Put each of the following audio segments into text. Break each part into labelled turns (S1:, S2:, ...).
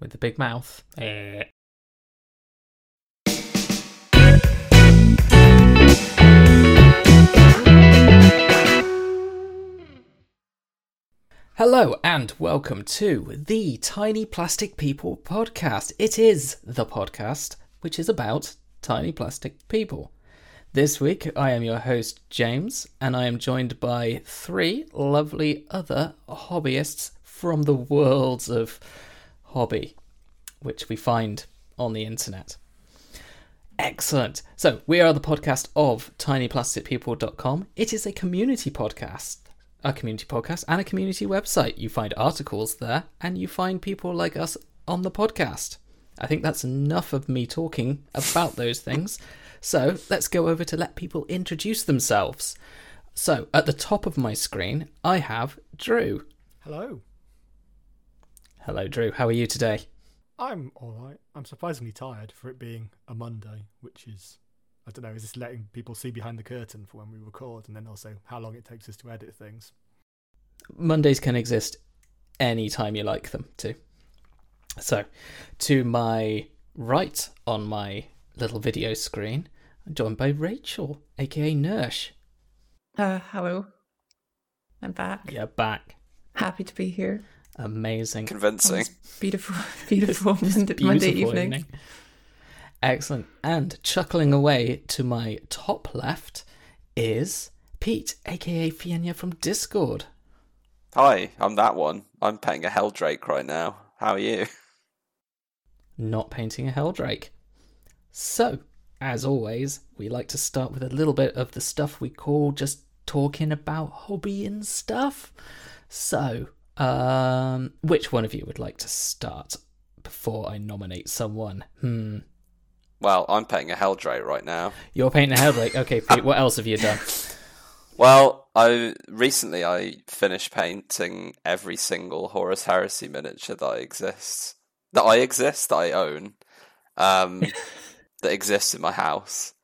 S1: with the big mouth. Eh. Hello and welcome to the Tiny Plastic People podcast. It is the podcast which is about tiny plastic people. This week I am your host, James, and I am joined by three lovely other hobbyists from the worlds of hobby, which we find on the internet. Excellent. So, we are the podcast of tinyplasticpeople.com. It is a community podcast, a community podcast, and a community website. You find articles there, and you find people like us on the podcast. I think that's enough of me talking about those things. So, let's go over to let people introduce themselves. So, at the top of my screen, I have Drew.
S2: Hello.
S1: Hello, Drew. How are you today?
S2: I'm all right. I'm surprisingly tired for it being a Monday, which is, I don't know, is this letting people see behind the curtain for when we record and then also how long it takes us to edit things?
S1: Mondays can exist anytime you like them to. So, to my right on my little video screen, I'm joined by Rachel, aka Nersh.
S3: Uh, hello. I'm back.
S1: Yeah, back.
S3: Happy to be here.
S1: Amazing.
S4: Convincing.
S3: beautiful, beautiful Monday,
S1: Beautiful
S3: Monday evening.
S1: Excellent. And chuckling away to my top left is Pete, aka Fienya from Discord.
S4: Hi, I'm that one. I'm petting a hell drake right now. How are you?
S1: not painting a hell drake. So, as always, we like to start with a little bit of the stuff we call just talking about hobby and stuff. So, um, which one of you would like to start before I nominate someone? Hmm.
S4: Well, I'm painting a Heldrake right now.
S1: You're painting a Heldrake. Okay, Pete, what else have you done?
S4: Well, I recently I finished painting every single Horus Heresy miniature that exists. That I exist, that I own. Um, that exists in my house.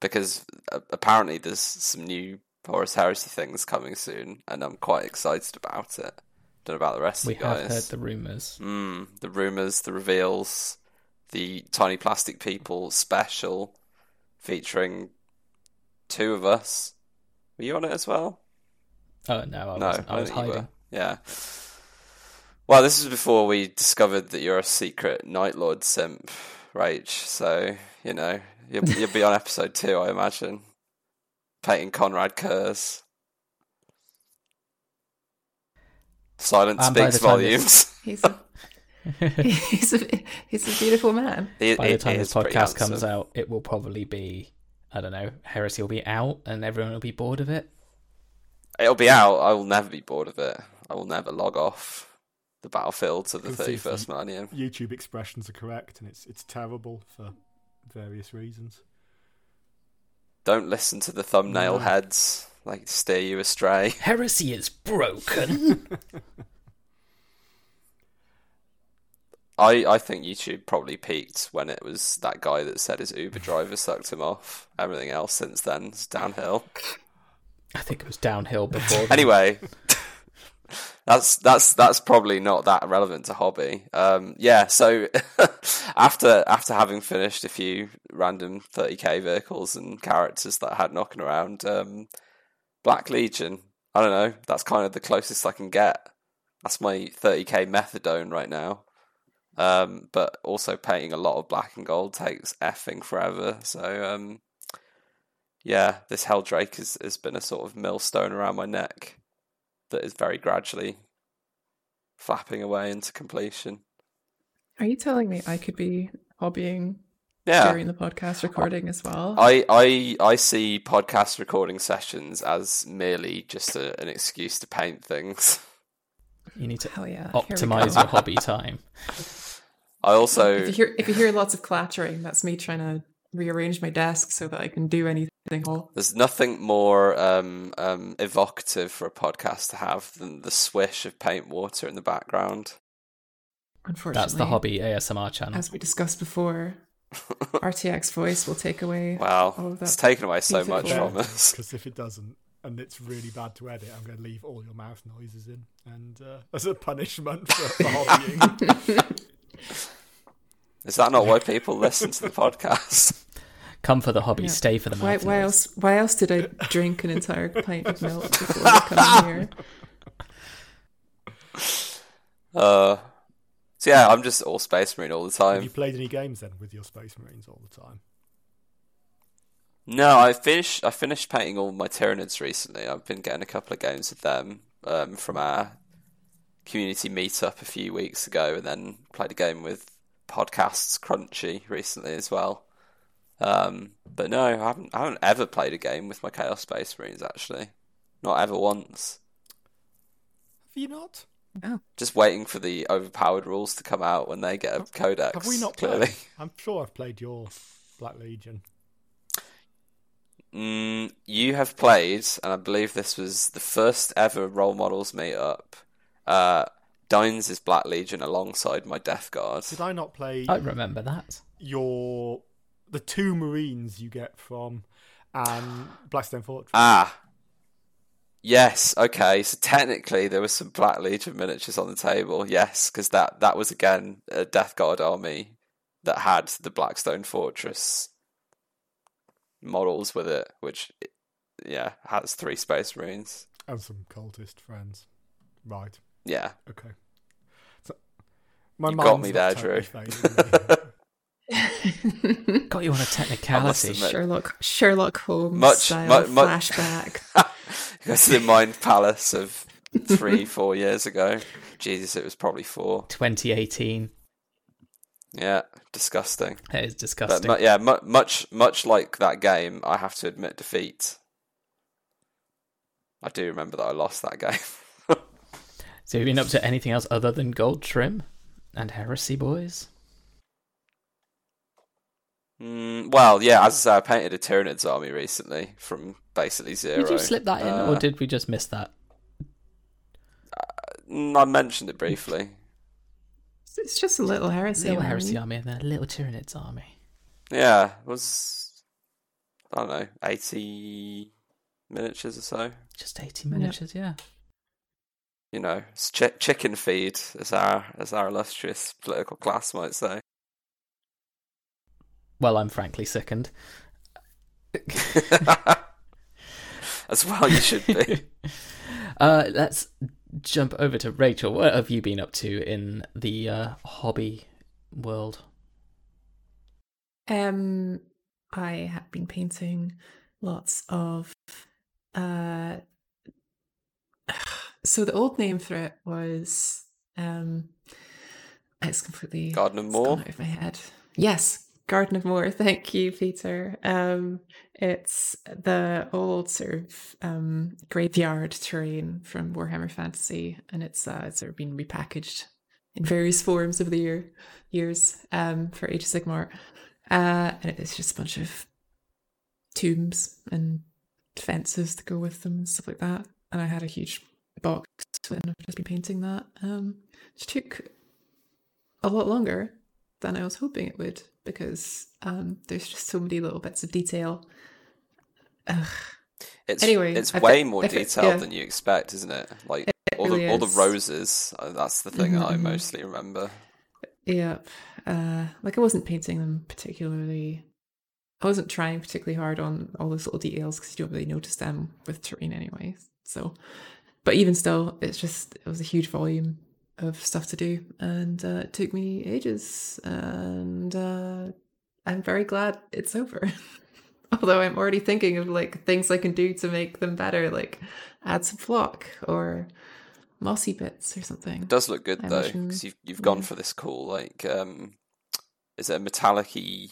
S4: Because uh, apparently there's some new Horus Heresy things coming soon, and I'm quite excited about it. Don't know about the rest
S1: We
S4: of you guys.
S1: We have heard the rumours.
S4: Mm, the rumors, the reveals, the Tiny Plastic People special featuring two of us. Were you on it as well?
S1: Oh no, I
S4: no,
S1: wasn't. I
S4: don't
S1: was
S4: think you were.
S1: hiding.
S4: Yeah. Well, this is before we discovered that you're a secret Night Lord simp, Rach. So you know you'll, you'll be on episode two, I imagine. Painting Konrad Curze. Silence
S1: And
S4: speaks
S1: the time this-
S4: volumes.
S3: He's a, he's a, he's a beautiful man.
S4: He-
S1: By the time this podcast comes
S4: handsome.
S1: out, it will probably be, I don't know, Heresy will be out and everyone will be bored of it.
S4: It'll be out. I will never be bored of it. I will never log off the battlefields of the
S2: Good to see
S4: thirty first millennium.
S2: YouTube expressions are correct, and it's it's terrible for various reasons.
S4: Don't listen to the thumbnail
S2: No.
S4: heads like steer you astray.
S1: Heresy is broken.
S4: I, I think YouTube probably peaked when it was that guy that said his Uber driver sucked him off. Everything else since then is downhill.
S1: I think it was downhill before. then.
S4: Anyway, that's that's that's probably not that relevant to hobby. Um, yeah, so after after having finished a few random 30k vehicles and characters that I had knocking around, um, Black Legion. I don't know. That's kind of the closest I can get. That's my 30k methadone right now. Um, but also painting a lot of black and gold takes effing forever. So um, yeah, this Heldrake has, has been a sort of millstone around my neck that is very gradually flapping away into completion.
S3: Are you telling me I could be hobbying
S4: Yeah.
S3: during the podcast recording as well?
S4: I, I I see podcast recording sessions as merely just a, an excuse to paint things.
S1: you need to
S3: Hell yeah!
S1: optimize your hobby time.
S4: I also
S3: If you hear if you hear lots of clattering, that's me trying to rearrange my desk so that I can do anything. Whole.
S4: there's nothing more um, um, evocative for a podcast to have than the swish of paint water in the background.
S3: Unfortunately,
S1: That's the hobby ASMR channel.
S3: As we discussed before, RTX voice will take away.
S4: Wow,
S3: all of
S4: it's taken away so much
S3: beautiful-
S4: from us.
S2: Because if it doesn't, and it's really bad to edit, I'm going to leave all your mouth noises in, and uh, as a punishment for, for hobbying.
S4: Is that not why people listen to the podcast?
S1: Come for the hobby,
S3: Yeah.
S1: stay for the
S3: Why, why else? Why else did I drink an entire pint of milk before I come here?
S4: Uh, so yeah, I'm just all Space Marine all the time.
S2: Have you played any games then with your Space Marines all the time?
S4: No, I finished. I finished painting all my Tyranids recently. I've been getting a couple of games with them um, from our community meetup a few weeks ago, and then played a game with podcasts Crunchy recently as well. Um, but no, I haven't. I haven't ever played a game with my Chaos Space Marines actually. Not ever once.
S2: Have you not? No.
S4: Just waiting for the overpowered rules to come out when they get a codex.
S2: Have we not
S4: Clearly.
S2: played? I'm sure I've played your Black Legion.
S4: Mm, you have played, and I believe this was the first ever role models meetup. Uh, Dines' Black Legion alongside my Death Guard.
S2: Did I not play
S1: I remember that.
S2: your the two Marines you get from um, Blackstone Fortress?
S4: Ah, yes. Okay, so technically there was some Black Legion miniatures on the table. Yes, because that that was again a Death Guard army that had the Blackstone Fortress models with it, which yeah has three Space Marines.
S2: and some cultist friends. Right.
S4: Yeah,
S2: Okay. So, my
S4: You got me there, Drew.
S2: me.
S1: Got you on a technicality.
S3: Sherlock Sherlock Holmes
S4: Much-
S3: style
S4: mu- mu-
S3: flashback.
S4: It goes to the Mind Palace of three, four years ago. Jesus, it was probably four.
S1: 2018.
S4: Yeah, disgusting.
S1: That is
S4: But
S1: disgusting.
S4: mu- yeah, mu- much much like that game, I have to admit defeat. I do remember that I lost that game.
S1: So have you been up to anything else other than Gold Trim and Heresy Boys?
S4: Mm, well, yeah, as I say, I painted a Tyranids army recently from basically zero.
S1: Did you slip that in, or
S4: Uh,
S1: did we just miss that?
S4: mm, I mentioned it briefly.
S3: It's just a little heresy.
S1: Little. Heresy Army and a little Tyranids Army.
S4: Yeah, it was I don't know, eighty miniatures or so.
S1: Just 80 miniatures, yeah.
S4: you know, it's ch- chicken feed, as our as our illustrious political class might say.
S1: Well, I'm frankly sickened.
S4: as well, you should be.
S1: uh, let's jump over to Rachel. What have you been up to in the uh, hobby world?
S3: Um, I have been painting lots of. Uh, so the old name for it was. Um, it's completely
S4: Garden of
S3: it's gone
S4: Morr?
S3: out of my head. Yes, Garden of Morr. Thank you, Peter. Um, it's the old sort of um graveyard terrain from Warhammer Fantasy, and it's uh it's sort of been repackaged in various forms over the year years um for Age of Sigmar. Uh, and it's just a bunch of tombs and fences to go with them and stuff like that. And I had a huge box and I've just been painting that. Um, took a lot longer than I was hoping it would because um, there's just so many little bits of detail. Ugh,
S4: It's
S3: Anyway,
S4: it's
S3: I
S4: way
S3: thi-
S4: more detailed
S3: yeah.
S4: than you expect, isn't it? Like
S3: It
S4: all
S3: really
S4: the all the roses. uh, That's the thing that I
S3: Mhm, mhm.
S4: mostly remember.
S3: Yep. Uh, like I wasn't painting them particularly. I wasn't trying particularly hard on all those little details because you don't really notice them with terrain anyway. So, but even still, it's just it was a huge volume of stuff to do, and uh, it took me ages. And uh, I'm very glad it's over. Although I'm already thinking of like things I can do to make them better, like add some flock or mossy bits or something.
S4: It does look good
S3: I
S4: though, because you've you've gone for this cool like um, is it a metallic-y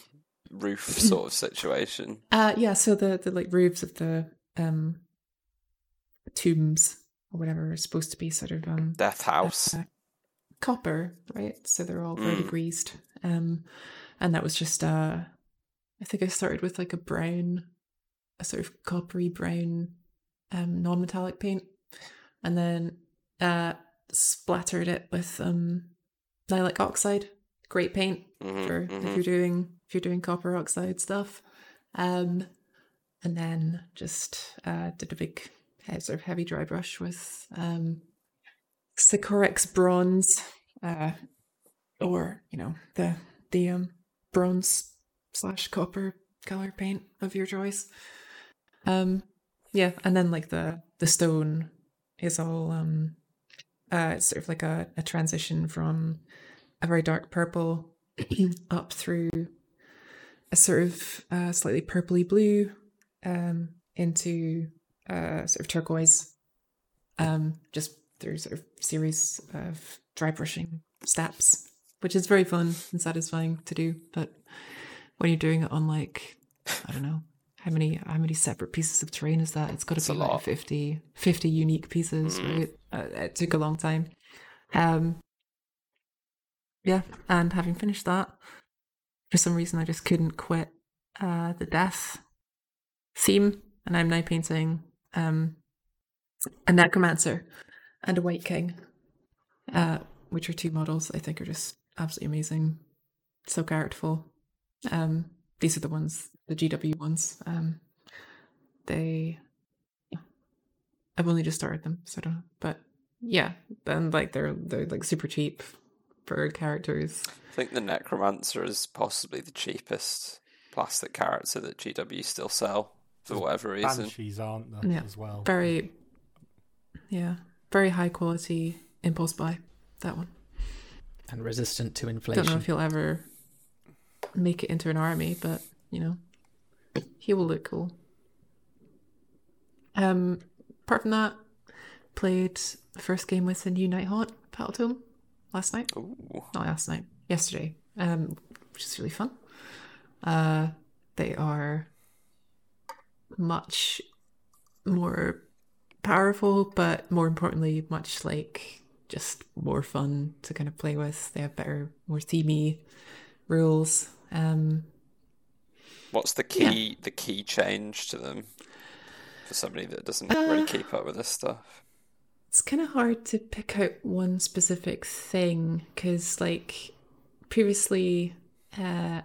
S4: roof sort of situation?
S3: Uh yeah, so the the like roofs of the um tombs or whatever are supposed to be sort of um
S4: Death House.
S3: uh, copper, right? So they're all very
S4: Mm.
S3: greased. Um and that was just uh I think I started with like a brown a sort of coppery brown um non-metallic paint and then uh splattered it with um Nihilakh Oxide, great paint
S4: Mhm,
S3: for if
S4: mhm.
S3: you're doing if you're doing copper oxide stuff. Um, and then just uh, did a big sort of heavy dry brush with um, Sycorax bronze, uh, or you know the the um bronze slash copper color paint of your choice. Um, yeah, and then like the the stone is all um, uh, it's sort of like a, a transition from a very dark purple up through a sort of uh, slightly purpley blue um, into uh, sort of turquoise, um, just through sort of series of dry brushing steps, which is very fun and satisfying to do. But when you're doing it on like, I don't know, how many how many separate pieces of terrain is that? It's got to be
S4: a
S3: like
S4: lot.
S3: 50, 50 unique pieces,
S4: Mm.
S3: right? Uh, it took a long time. Um, yeah, and having finished that, for some reason I just couldn't quit uh, the death theme, and I'm now painting um, a necromancer and a white king, uh, which are two models I think are just absolutely amazing, so characterful. Um, these are the ones, the GW ones. Um, they, yeah. I've only just started them, so I don't know, but yeah, and like they're they're like super cheap for characters.
S4: I think the Necromancer is possibly the cheapest plastic character that GW still sell for whatever reason.
S2: Banshees aren't there
S3: Yeah,
S2: as well?
S3: Very, yeah, very high quality impulse buy. That one.
S1: and resistant to inflation.
S3: Don't know if he'll ever make it into an army, but you know, he will look cool. Um, apart from that, played the first game with the new Nighthaunt Battle Tome last night.
S4: Ooh.
S3: Not last night, yesterday. Um, which is really fun. Uh, they are much more powerful, but more importantly, much like just more fun to kind of play with. They have better, more themey rules. Um,
S4: What's the
S3: Yeah.
S4: key the key change to them for somebody that doesn't really
S3: Uh,
S4: keep up with this stuff?
S3: it's kind of hard to pick out one specific thing because, like, previously, uh,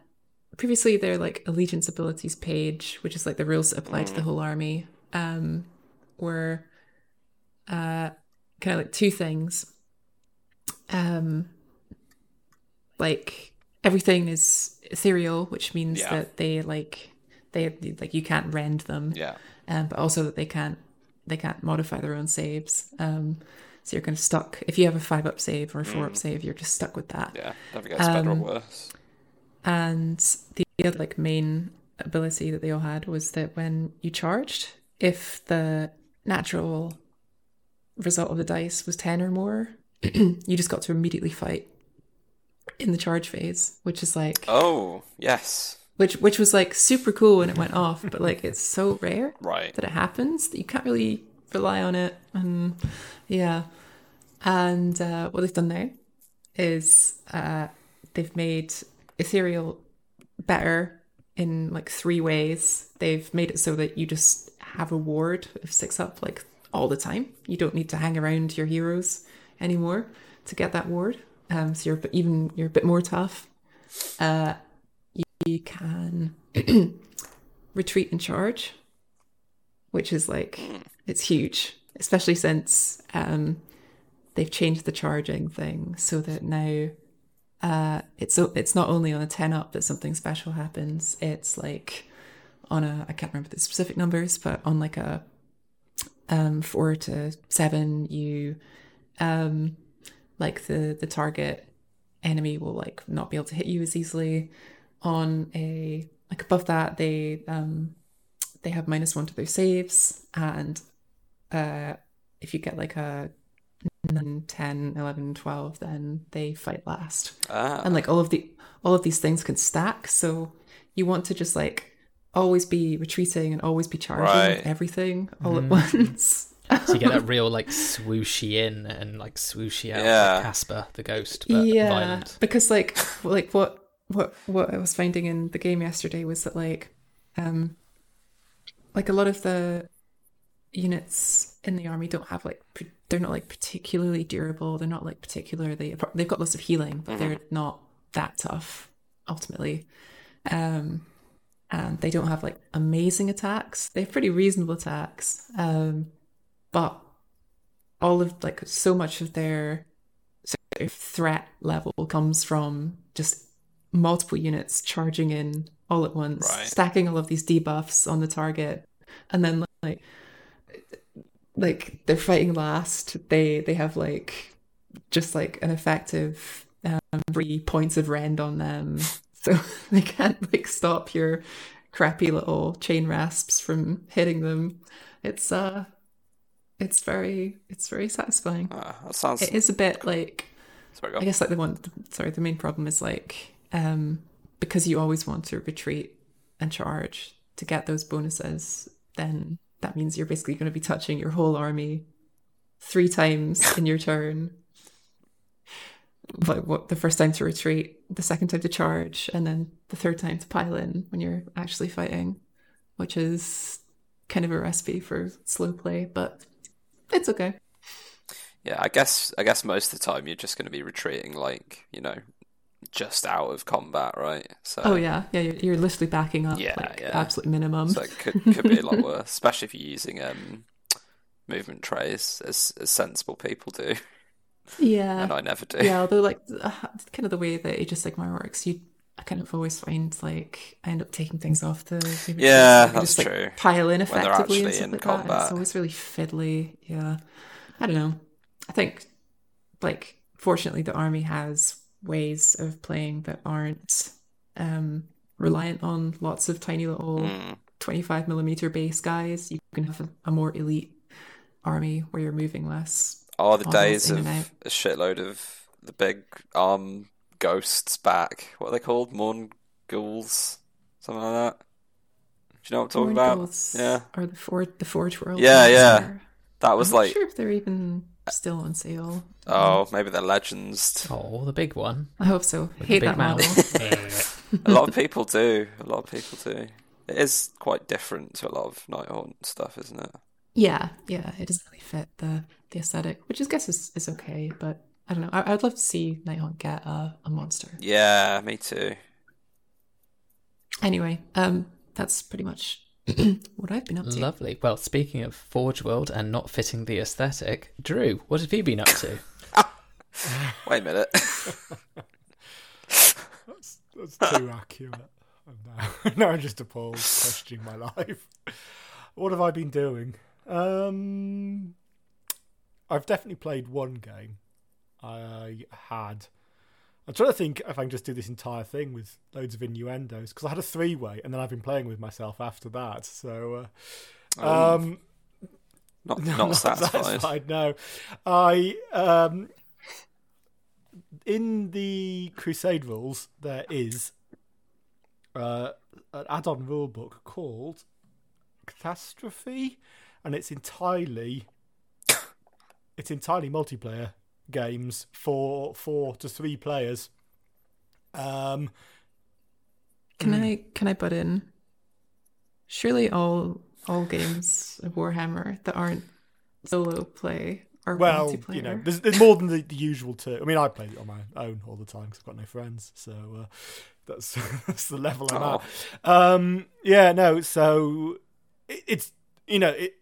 S3: previously their like allegiance abilities page, which is like the rules that apply to the whole army, um, were uh, kind of like two things. Um, like everything is ethereal, which means
S4: Yeah.
S3: that they like they like you can't rend them
S4: Yeah.
S3: um, but also that they can't they can't modify their own saves. Um, so you're kind of stuck. If you have a five up save or a four up save, you're just stuck with that.
S4: Yeah. Never gets better or
S3: Um,
S4: worse.
S3: And the other like main ability that they all had was that when you charged, if the natural result of the dice was ten or more, you just got to immediately fight in the charge phase, which is like
S4: Oh, yes.
S3: which which was like super cool when it went off, but like it's so rare
S4: Right.
S3: that it happens that you can't really rely on it and yeah and uh, what they've done now is uh, they've made ethereal better in like three ways they've made it so that you just have a ward of six up like all the time. You don't need to hang around your heroes anymore to get that ward um, so you're even you're a bit more tough. Uh, you can retreat and charge which is like it's huge especially since um they've changed the charging thing so that now uh it's it's not only on a 10 up that something special happens. It's like on a i can't remember the specific numbers but on like a um 4 to 7 you um like the the target enemy will like not be able to hit you as easily. On a like above that they um they have minus one to their saves and uh if you get like a 9 10 11 12 then they fight last.
S4: Ah.
S3: and like all of the all of these things can stack. So you want to just like always be retreating and always be charging
S4: Right.
S3: everything all at once
S1: So you get that real like swooshy in and like swooshy out,
S4: Yeah.
S1: like Casper the ghost, but
S3: yeah
S1: violent.
S3: because like like what what what i was finding in the game yesterday was that like um like a lot of the units in the army don't have like p- they're not like particularly durable they're not like particularly they've got lots of healing but they're not that tough ultimately um and they don't have like amazing attacks they have pretty reasonable attacks um but all of like so much of their sort of threat level comes from just multiple units charging in all at once,
S4: Right.
S3: stacking all of these debuffs on the target, and then like like they're fighting last. They they have like just like an effective um, three points of rend on them, so they can't like stop your crappy little chain rasps from hitting them. It's uh, it's very it's very satisfying.
S4: Ah, that sounds.
S3: It is a bit like
S4: Sorry,
S3: I guess like the one sorry, the main problem is like um because you always want to retreat and charge to get those bonuses, then that means you're basically going to be touching your whole army three times in your turn. Like what the first time to retreat, the second time to charge, and then the third time to pile in when you're actually fighting, which is kind of a recipe for slow play, but it's okay.
S4: Yeah, I guess I guess most of the time you're just going to be retreating, like you know, just out of combat, right? So,
S3: Oh yeah, yeah. You're, you're literally backing up,
S4: Yeah,
S3: like
S4: yeah.
S3: absolute minimum.
S4: so it could could be a lot worse, especially if you're using um movement trays as as sensible people do,
S3: yeah,
S4: and I never do.
S3: yeah. Although like kind of the way that Age of Sigmar works, you I kind of always find like I end up taking things off the
S4: Yeah, that's
S3: just, like,
S4: true.
S3: pile in effectively and stuff
S4: in
S3: like that. and it's always really fiddly. Yeah, I don't know. I think like fortunately the army has ways of playing that aren't um reliant on lots of tiny little
S4: Mm.
S3: 25 millimeter base guys. You can have a, a more elite army where you're moving less.
S4: Are the
S3: Models
S4: days of
S3: out.
S4: a shitload of the big arm ghosts back? What are they called? Morn ghouls, something like that. Do you know what I'm talking about? Yeah,
S3: Or the Forge, the Forge World.
S4: Yeah, yeah.
S3: are-
S4: that was
S3: I'm not
S4: like
S3: sure if they're even still on sale.
S4: oh, maybe they're legends.
S1: Oh, the big one.
S3: I hope so.
S1: With
S3: Hate that
S1: mouth.
S3: model.
S4: A lot of people do. A lot of people do. It is quite different to a lot of Nighthaunt stuff, isn't it?
S3: Yeah, yeah. It doesn't really fit the the aesthetic, which I guess is, is okay. But I don't know. I, I'd love to see Nighthaunt get a, a monster.
S4: Yeah, me too.
S3: Anyway, um, that's pretty much what I've been up to.
S1: Lovely. Well, speaking of Forge World and not fitting the aesthetic, Drew, what have you been up to?
S4: Wait a minute.
S2: That's, that's too accurate. I'm now, now I'm just appalled, questioning my life. What have I been doing? Um, I've definitely played one game. I had. I'm trying to think if I can just do this entire thing with loads of innuendos because I had a three way and then I've been playing with myself after that. So, uh,
S4: Oh,
S2: um,
S4: not
S2: no,
S4: not satisfied.
S2: No, I um, in the Crusade rules there is uh, an add-on rule book called Catastrophe, and it's entirely it's entirely multiplayer games for four to three players. Um,
S3: Can I can I butt in? Surely all all games of Warhammer that aren't solo play are
S2: well,
S3: multiplayer.
S2: you know, there's, there's more than the, the usual two. I mean, I play it on my own all the time because I've got no friends, so uh, that's that's the level I'm
S4: Oh.
S2: at. Um, yeah, no. So it, it's you know, it,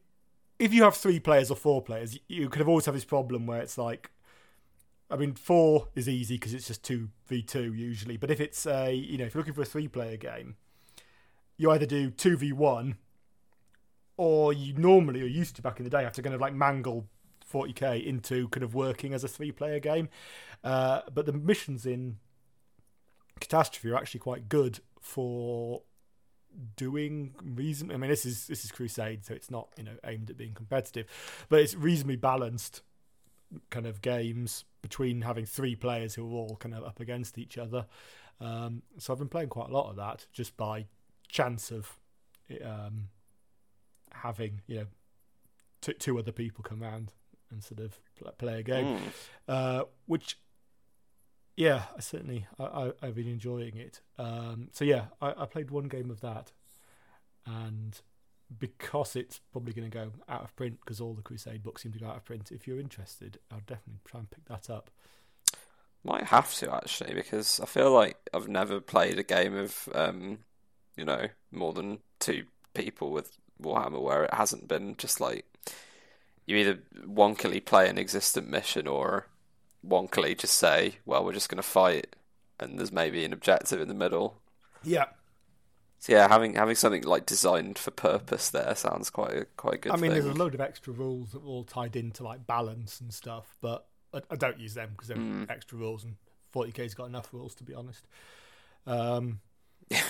S2: if you have three players or four players, you, could have always have this problem where it's like, I mean, four is easy because it's just two v two usually. But if it's a, you know, if you're looking for a three player game, you either do two v one, or you normally or used to back in the day have to kind of like mangle 40k into kind of working as a three player game. Uh, but the missions in Catastrophe are actually quite good for doing reason. I mean, this is this is Crusade, so it's not you know aimed at being competitive, but it's reasonably balanced kind of games between having three players who are all kind of up against each other. Um, so I've been playing quite a lot of that just by chance of um, having you know two, two other people come round and sort of play a game,
S4: Mm.
S2: uh, which yeah, I certainly I, I, I've been enjoying it. Um, so yeah, I, I played one game of that, and because it's probably going to go out of print because all the Crusade books seem to go out of print. If you're interested, I'll definitely try and pick that up.
S4: Might have to actually because I feel like I've never played a game of um, you know, more than two people with Warhammer where it hasn't been just like you either wonkily play an existent mission or wonkily just say, well, we're just going to fight and there's maybe an objective in the middle.
S2: Yeah.
S4: So yeah, having having something like designed for purpose there sounds quite a, quite a good.
S2: I mean,
S4: thing.
S2: there's a load of extra rules that are all tied into like balance and stuff, but I, I don't use them because they're
S4: Mm.
S2: extra rules, and 40k's got enough rules to be honest. Um,
S4: Yeah.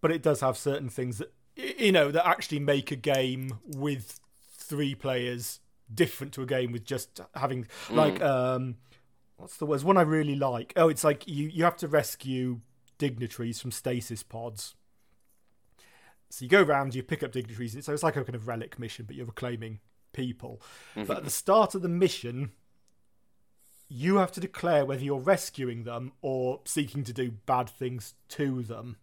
S2: but it does have certain things that you know that actually make a game with three players different to a game with just having like um, what's the word? One I really like. Oh, it's like you you have to rescue dignitaries from stasis pods. So you go around, you pick up dignitaries. So it's like a kind of relic mission, but you're reclaiming people. But at the start of the mission, you have to declare whether you're rescuing them or seeking to do bad things to them.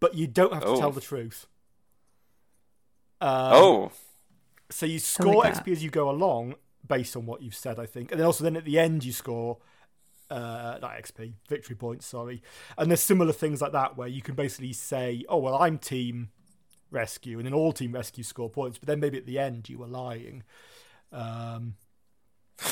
S2: But you don't have to
S4: Oh.
S2: tell the truth. Um,
S4: oh,
S2: so you score
S3: that.
S2: XP as you go along based on what you've said, I think. And then also then at the end you score uh not XP, victory points, sorry. And there's similar things like that where you can basically say, Oh well I'm team rescue and then all team rescue score points, but then maybe at the end you were lying. Um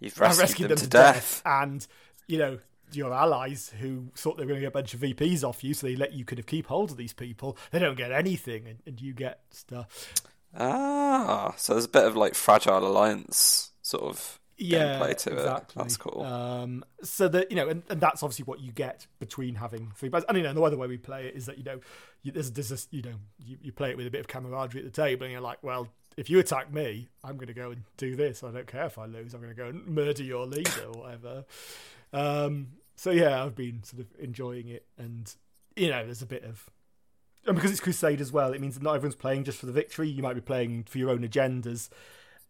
S4: you've
S2: I
S4: rescued, them, to death.
S2: and you know your allies who thought they were going to get a bunch of VPs off you, so they let you kind of keep hold of these people. They don't get anything, and, and you get stuff.
S4: Ah, so there's a bit of like fragile alliance sort of
S2: yeah,
S4: gameplay to
S2: exactly.
S4: it. That's cool.
S2: Um, so that you know, and, and that's obviously what you get between having three players. And you know, the other way we play it is that you know, you, there's there's this, you know, you, you play it with a bit of camaraderie at the table, and you're like, well, if you attack me, I'm going to go and do this. I don't care if I lose. I'm going to go and murder your leader or whatever. Um, so yeah, I've been sort of enjoying it, and you know, there's a bit of and because it's Crusade as well, it means that not everyone's playing just for the victory. You might be playing for your own agendas.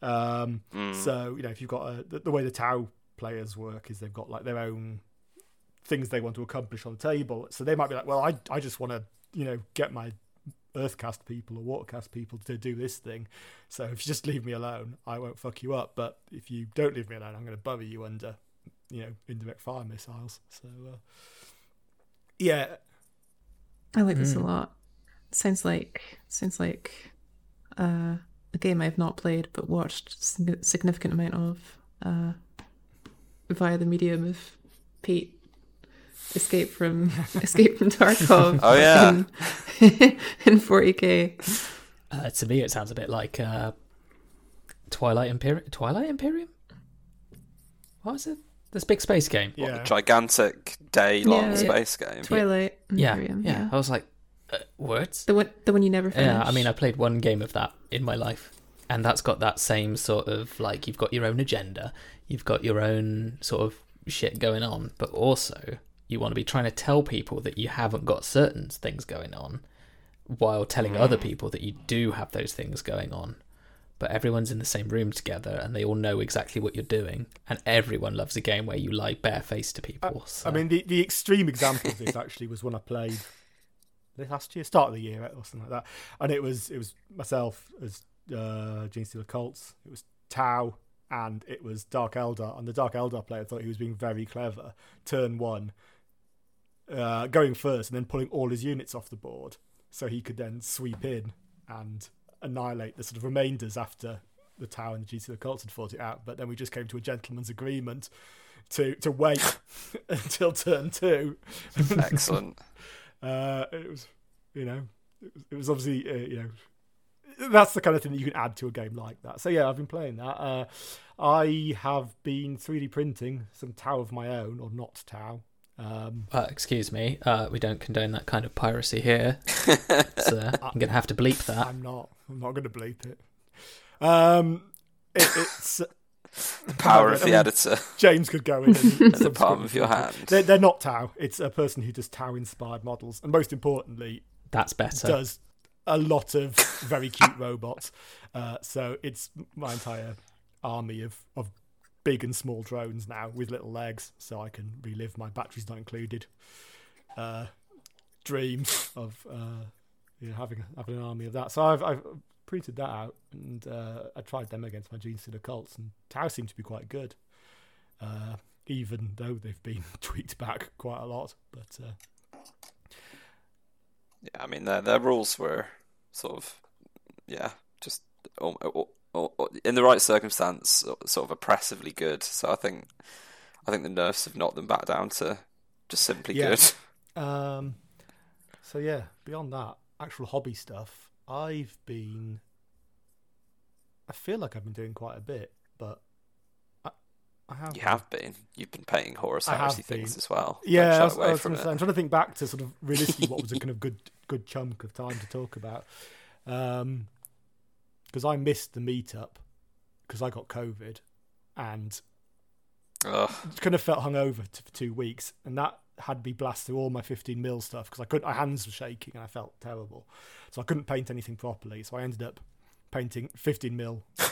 S2: Um, So you know, if you've got a, the, the way the Tau players work is they've got like their own things they want to accomplish on the table. So they might be like, well, I I just want to you know get my Earth caste people or Water caste people to do this thing. So if you just leave me alone, I won't fuck you up. But if you don't leave me alone, I'm going to bury you under you know indirect fire missiles. So uh, yeah,
S3: I like this a
S1: Mm.
S3: lot. Sounds like sounds like uh, a game I've not played but watched sig- significant amount of uh, via the medium of Pete. Escape from Escape from Tarkov.
S4: Oh, yeah.
S3: in, in 40k.
S1: Uh, to me, it sounds a bit like uh, Twilight Imperium. Twilight Imperium. What was it? This big space game.
S2: yeah.
S4: Gigantic day long
S3: Yeah.
S4: space game.
S3: Twilight
S1: Yeah,
S3: Imperium.
S1: yeah. I was like, uh, words.
S3: The one, the one you never finished.
S1: Yeah, I mean, I played one game of that in my life, and that's got that same sort of like you've got your own agenda, you've got your own sort of shit going on, but also you want to be trying to tell people that you haven't got certain things going on, while telling other people that you do have those things going on. But everyone's in the same room together, and they all know exactly what you're doing, and everyone loves a game where you lie barefaced to people. so-
S2: I mean, the, the extreme example of this actually was when I played this last year, start of the year or something like that, and it was it was myself as uh, Genestealer Cults, it was Tau, and it was Dark Eldar, and the Dark Eldar player thought he was being very clever. Turn one, uh, going first, and then pulling all his units off the board, so he could then sweep in and annihilate the sort of remainders after the Tau and the Genestealer Cults had fought it out. But then we just came to a gentleman's agreement to to wait until turn two.
S4: Excellent.
S2: Uh, it was, you know, it was, it was obviously, uh, you know, that's the kind of thing that you can add to a game like that. So yeah, I've been playing that. Uh, I have been 3D printing some Tau of my own, or not Tau. Um,
S1: Uh, excuse me, uh, we don't condone that kind of piracy here. so I'm gonna have to bleep that.
S2: I'm not. I'm not going to bleep it. Um, it it's The
S4: power of
S2: I
S4: the
S2: mean,
S4: editor
S2: James could go in. And
S4: at the palm of your hand.
S2: They're, they're not Tau. It's a person who does Tau inspired models, and most importantly,
S1: That's better.
S2: does a lot of very cute robots. Uh, so it's my entire army of, of big and small drones now with little legs, so I can relive my batteries not included uh, dream of uh, you know, having having an army of that. So I've, I've printed that out and uh, I tried them against my Genestealer Cults, and Tau seemed to be quite good. Uh, even though they've been tweaked back quite a lot, but uh,
S4: Yeah, I mean their their rules were sort of yeah, just um, o- o- o- in the right circumstance, sort of oppressively good. So I think I think the nerfs have knocked them back down to Just simply
S2: Yeah.
S4: good.
S2: Um, so yeah, beyond that, actual hobby stuff, I've been. I feel like I've been doing quite a bit, but I, I have.
S4: You have been. You've been painting Horus
S2: I
S4: Heresy things as well.
S2: Yeah, I was, I was
S4: from
S2: gonna
S4: it.
S2: say, I'm trying to think back to sort of realistically what was a kind of good good chunk of time to talk about, um, because I missed the meetup because I got COVID, and
S4: Ugh.
S2: kind of felt hungover t- for two weeks, and that had me blast through all my 15 mil stuff because I couldn't. My hands were shaking and I felt terrible, so I couldn't paint anything properly. So I ended up painting 15 mil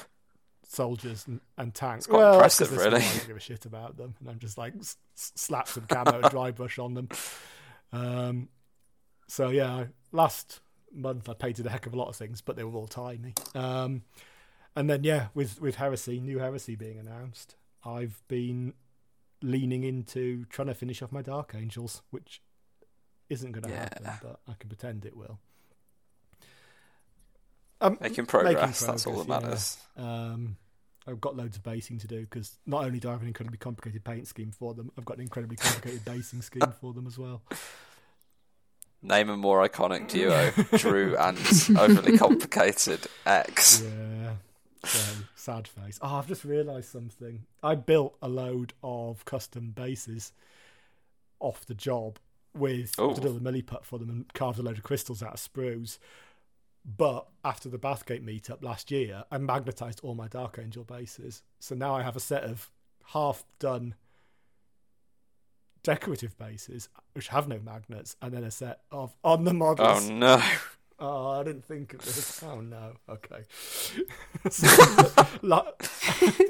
S2: soldiers and, and tanks.
S4: It's quite
S2: Well,
S4: impressive, really.
S2: I don't give a shit about them, and I'm just like s- slap some camo and dry brush on them. Um, so yeah, last month I painted a heck of a lot of things, but they were all tiny. Um, and then yeah, with with heresy, new heresy being announced, I've been leaning into trying to finish off my Dark Angels, which isn't going to
S4: Yeah.
S2: happen, but I can pretend it will. Um,
S4: Making progress, that's all that matters.
S2: yeah. Um, I've got loads of basing to do because not only do I have an incredibly complicated paint scheme for them, I've got an incredibly complicated basing scheme for them as well.
S4: Name a more iconic duo, Drew and overly complicated X.
S2: Yeah. So sad face. Oh, I've just realised something. I built a load of custom bases off the job with
S4: Oh.
S2: did all the milliput for them and carved a load of crystals out of sprues. But after the Bathgate meetup last year, I magnetised all my Dark Angel bases. So now I have a set of half done decorative bases which have no magnets, and then a set of on the models.
S4: Oh no.
S2: Oh, I didn't think of this. Oh no. Okay. So,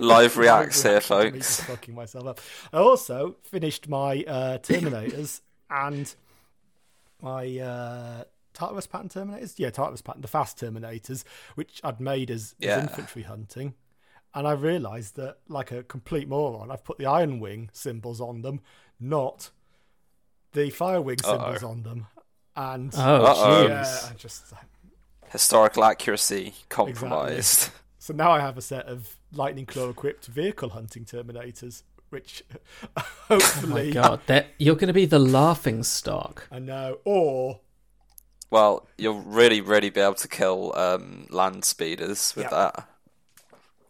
S4: Live reacts here,
S2: reaction me
S4: folks.
S2: fucking myself up. I also finished my uh, Terminators and my uh, Tartarus pattern Terminators. Yeah, Tartarus pattern, the fast Terminators, which I'd made as, as infantry hunting. And I realised that, like a complete moron, I've put the Iron Wing symbols on them, not the Fire Wing symbols
S4: Uh-oh.
S2: on them. And
S1: Oh,
S2: yeah. I just
S4: Historical accuracy compromised.
S2: So now I have a set of lightning claw equipped vehicle hunting terminators, which hopefully,
S1: oh my
S2: hopefully
S1: god, that you're going to be the laughing stock.
S2: I know, or
S4: Well, you'll really, really be able to kill um, land speeders with
S2: Yeah.
S4: that.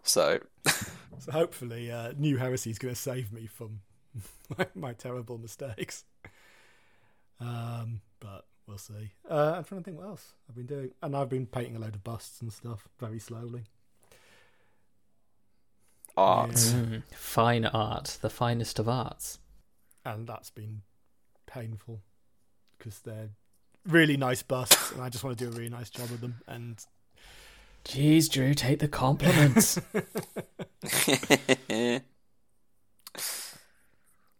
S4: So,
S2: so hopefully uh, New Heresy is going to save me from my, my terrible mistakes. Um, but we'll see. Uh, I'm trying to think what else I've been doing, and I've been painting a load of busts and stuff very slowly.
S4: art.
S1: Mm, fine art, the finest of arts.
S2: and that's been painful because they're really nice busts, and I just want to do a really nice job of them. And
S1: Jeez, Drew, take the compliments.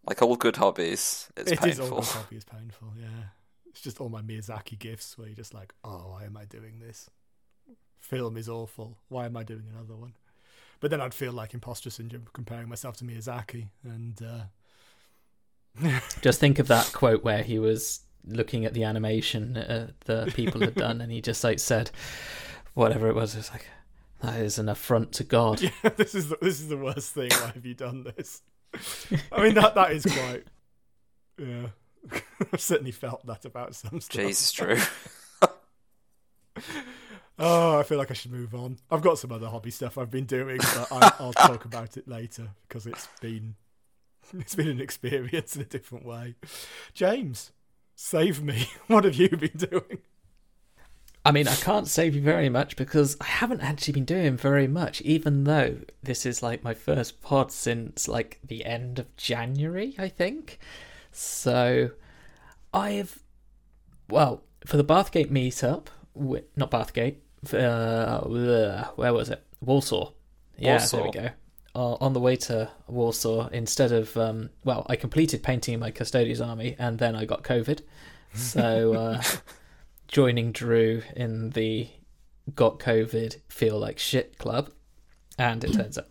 S4: like all good hobbies, it's
S2: It is all
S4: painful.
S2: my is painful. Yeah, it's just all my Miyazaki gifts where you're just like, oh, why am I doing this? Film is awful. Why am I doing another one? But then I'd feel like imposter syndrome comparing myself to Miyazaki, and uh,
S1: just think of that quote where he was looking at the animation uh, the people had done, and he just like said, whatever it was, it was like, that is an affront to God.
S2: yeah, this is the, this is the worst thing. Why have you done this? I mean that that is quite. Yeah, I've certainly felt that about some stuff.
S4: Jesus, true.
S2: Oh, I feel like I should move on. I've got some other hobby stuff I've been doing, but I, I'll talk about it later because it's been it's been an experience in a different way. James, save me. What have you been doing?
S1: I mean, I can't save you very much because I haven't actually been doing very much, even though this is like my first pod since like the end of January, I think. So I've, well, for the Bathgate meetup, not Bathgate, uh, where was it? Warsaw. Yeah, there we go. Uh, on the way to Warsaw, instead of, um, well, I completed painting my Custodian's army and then I got COVID. So, uh, joining Drew in the got COVID, feel like shit club. And it turns out,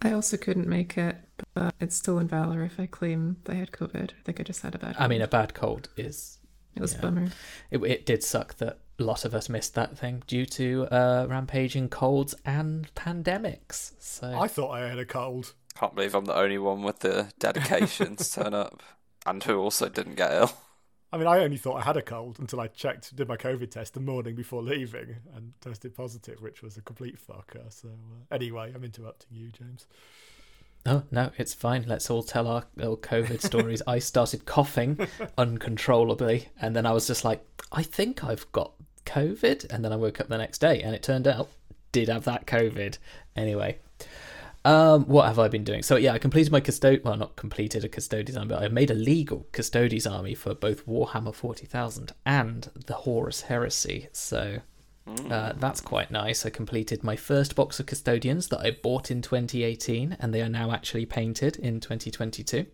S3: I also couldn't make it, but it's still in valor if I claim I had COVID. I think I just had a bad.
S1: I mean, a bad cold is.
S3: it was
S1: yeah.
S3: a bummer.
S1: It, it did suck that a lot of us missed that thing due to uh, rampaging colds and pandemics. So
S2: I thought I had a cold.
S4: Can't believe I'm the only one with the dedication to turn up. and who also didn't get ill.
S2: I mean, I only thought I had a cold until I checked, did my COVID test the morning before leaving, and tested positive, which was a complete fucker. So uh, anyway, I'm interrupting you, James.
S1: Oh no, it's fine. Let's all tell our little COVID stories. I started coughing uncontrollably, and then I was just like, I think I've got COVID, and then I woke up the next day, and it turned out did have that COVID. Anyway, um, what have I been doing? So yeah, I completed my custod. Well, not completed a custodian's army, but I made a legal custodian's army for both Warhammer Forty Thousand and the Horus Heresy. So uh, that's quite nice. I completed my first box of custodians that I bought in 2018, and they are now actually painted in 2022.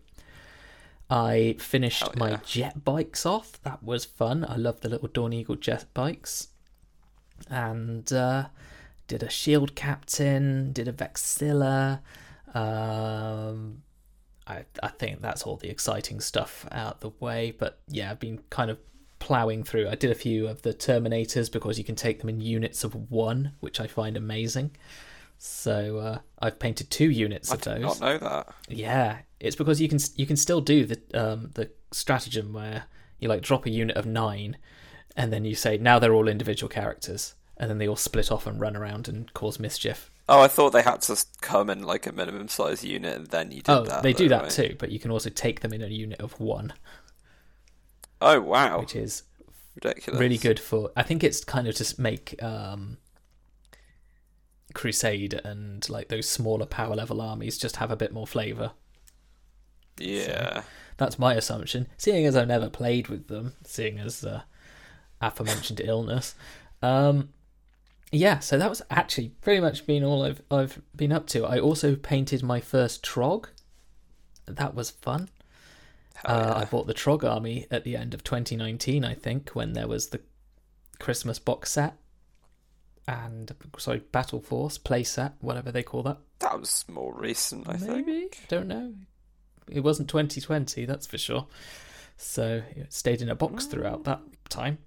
S1: I finished
S4: Hell
S1: my jet bikes off. That was fun. I love the little Dawn Eagle jet bikes. And uh, did a shield captain, did a Vexilla. Um, I, I think that's all the exciting stuff out the way. But yeah, I've been kind of plowing through. I did a few of the Terminators because you can take them in units of one, which I find amazing. So uh, I've painted two units
S4: I
S1: of
S4: did
S1: those.
S4: not know that.
S1: Yeah, it's because you can you can still do the um the stratagem where you like drop a unit of nine, and then you say now they're all individual characters, and then they all split off and run around and cause mischief.
S4: Oh, I thought they had to come in like a minimum size unit, and then you did
S1: oh,
S4: that.
S1: they do that
S4: right?
S1: too, but you can also take them in a unit of one,
S4: Oh wow,
S1: which is
S4: ridiculous!
S1: really good for. I think it's kind of just make um Crusade and like those smaller power level armies just have a bit more flavor.
S4: Yeah,
S1: That's my assumption. Seeing as I've never played with them, seeing as uh, aforementioned illness, um, yeah. So that was actually pretty much been all I've I've been up to. I also painted my first Trog. That was fun.
S4: Hell
S1: Uh,
S4: yeah.
S1: I bought the Trog army at the end of 2019, I think, when there was the Christmas box set and sorry, Battle Force playset, whatever they call that.
S4: that was more recent, I think.
S1: Maybe don't know. It wasn't 2020, that's for sure. So it stayed in a box throughout that time.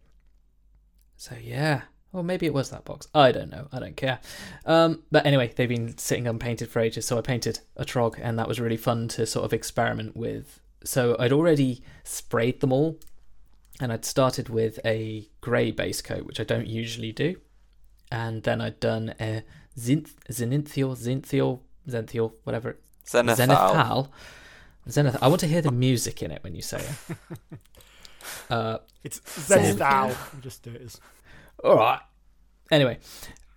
S1: So yeah, or maybe it was that box. I don't know. I don't care. Um, but anyway, they've been sitting unpainted for ages. So I painted a trog, and that was really fun to sort of experiment with. So I'd already sprayed them all, and I'd started with a grey base coat, which I don't usually do, and then I'd done a zinth, zenithial, zinthial, zenthial, whatever
S4: Zenith,
S1: Zenith
S4: Al.
S1: Pal. Zenith. I want to hear the music in it when you say it. Uh,
S2: It's Zenith
S3: So-
S2: Owl. We'll just do it as
S1: all right. Anyway,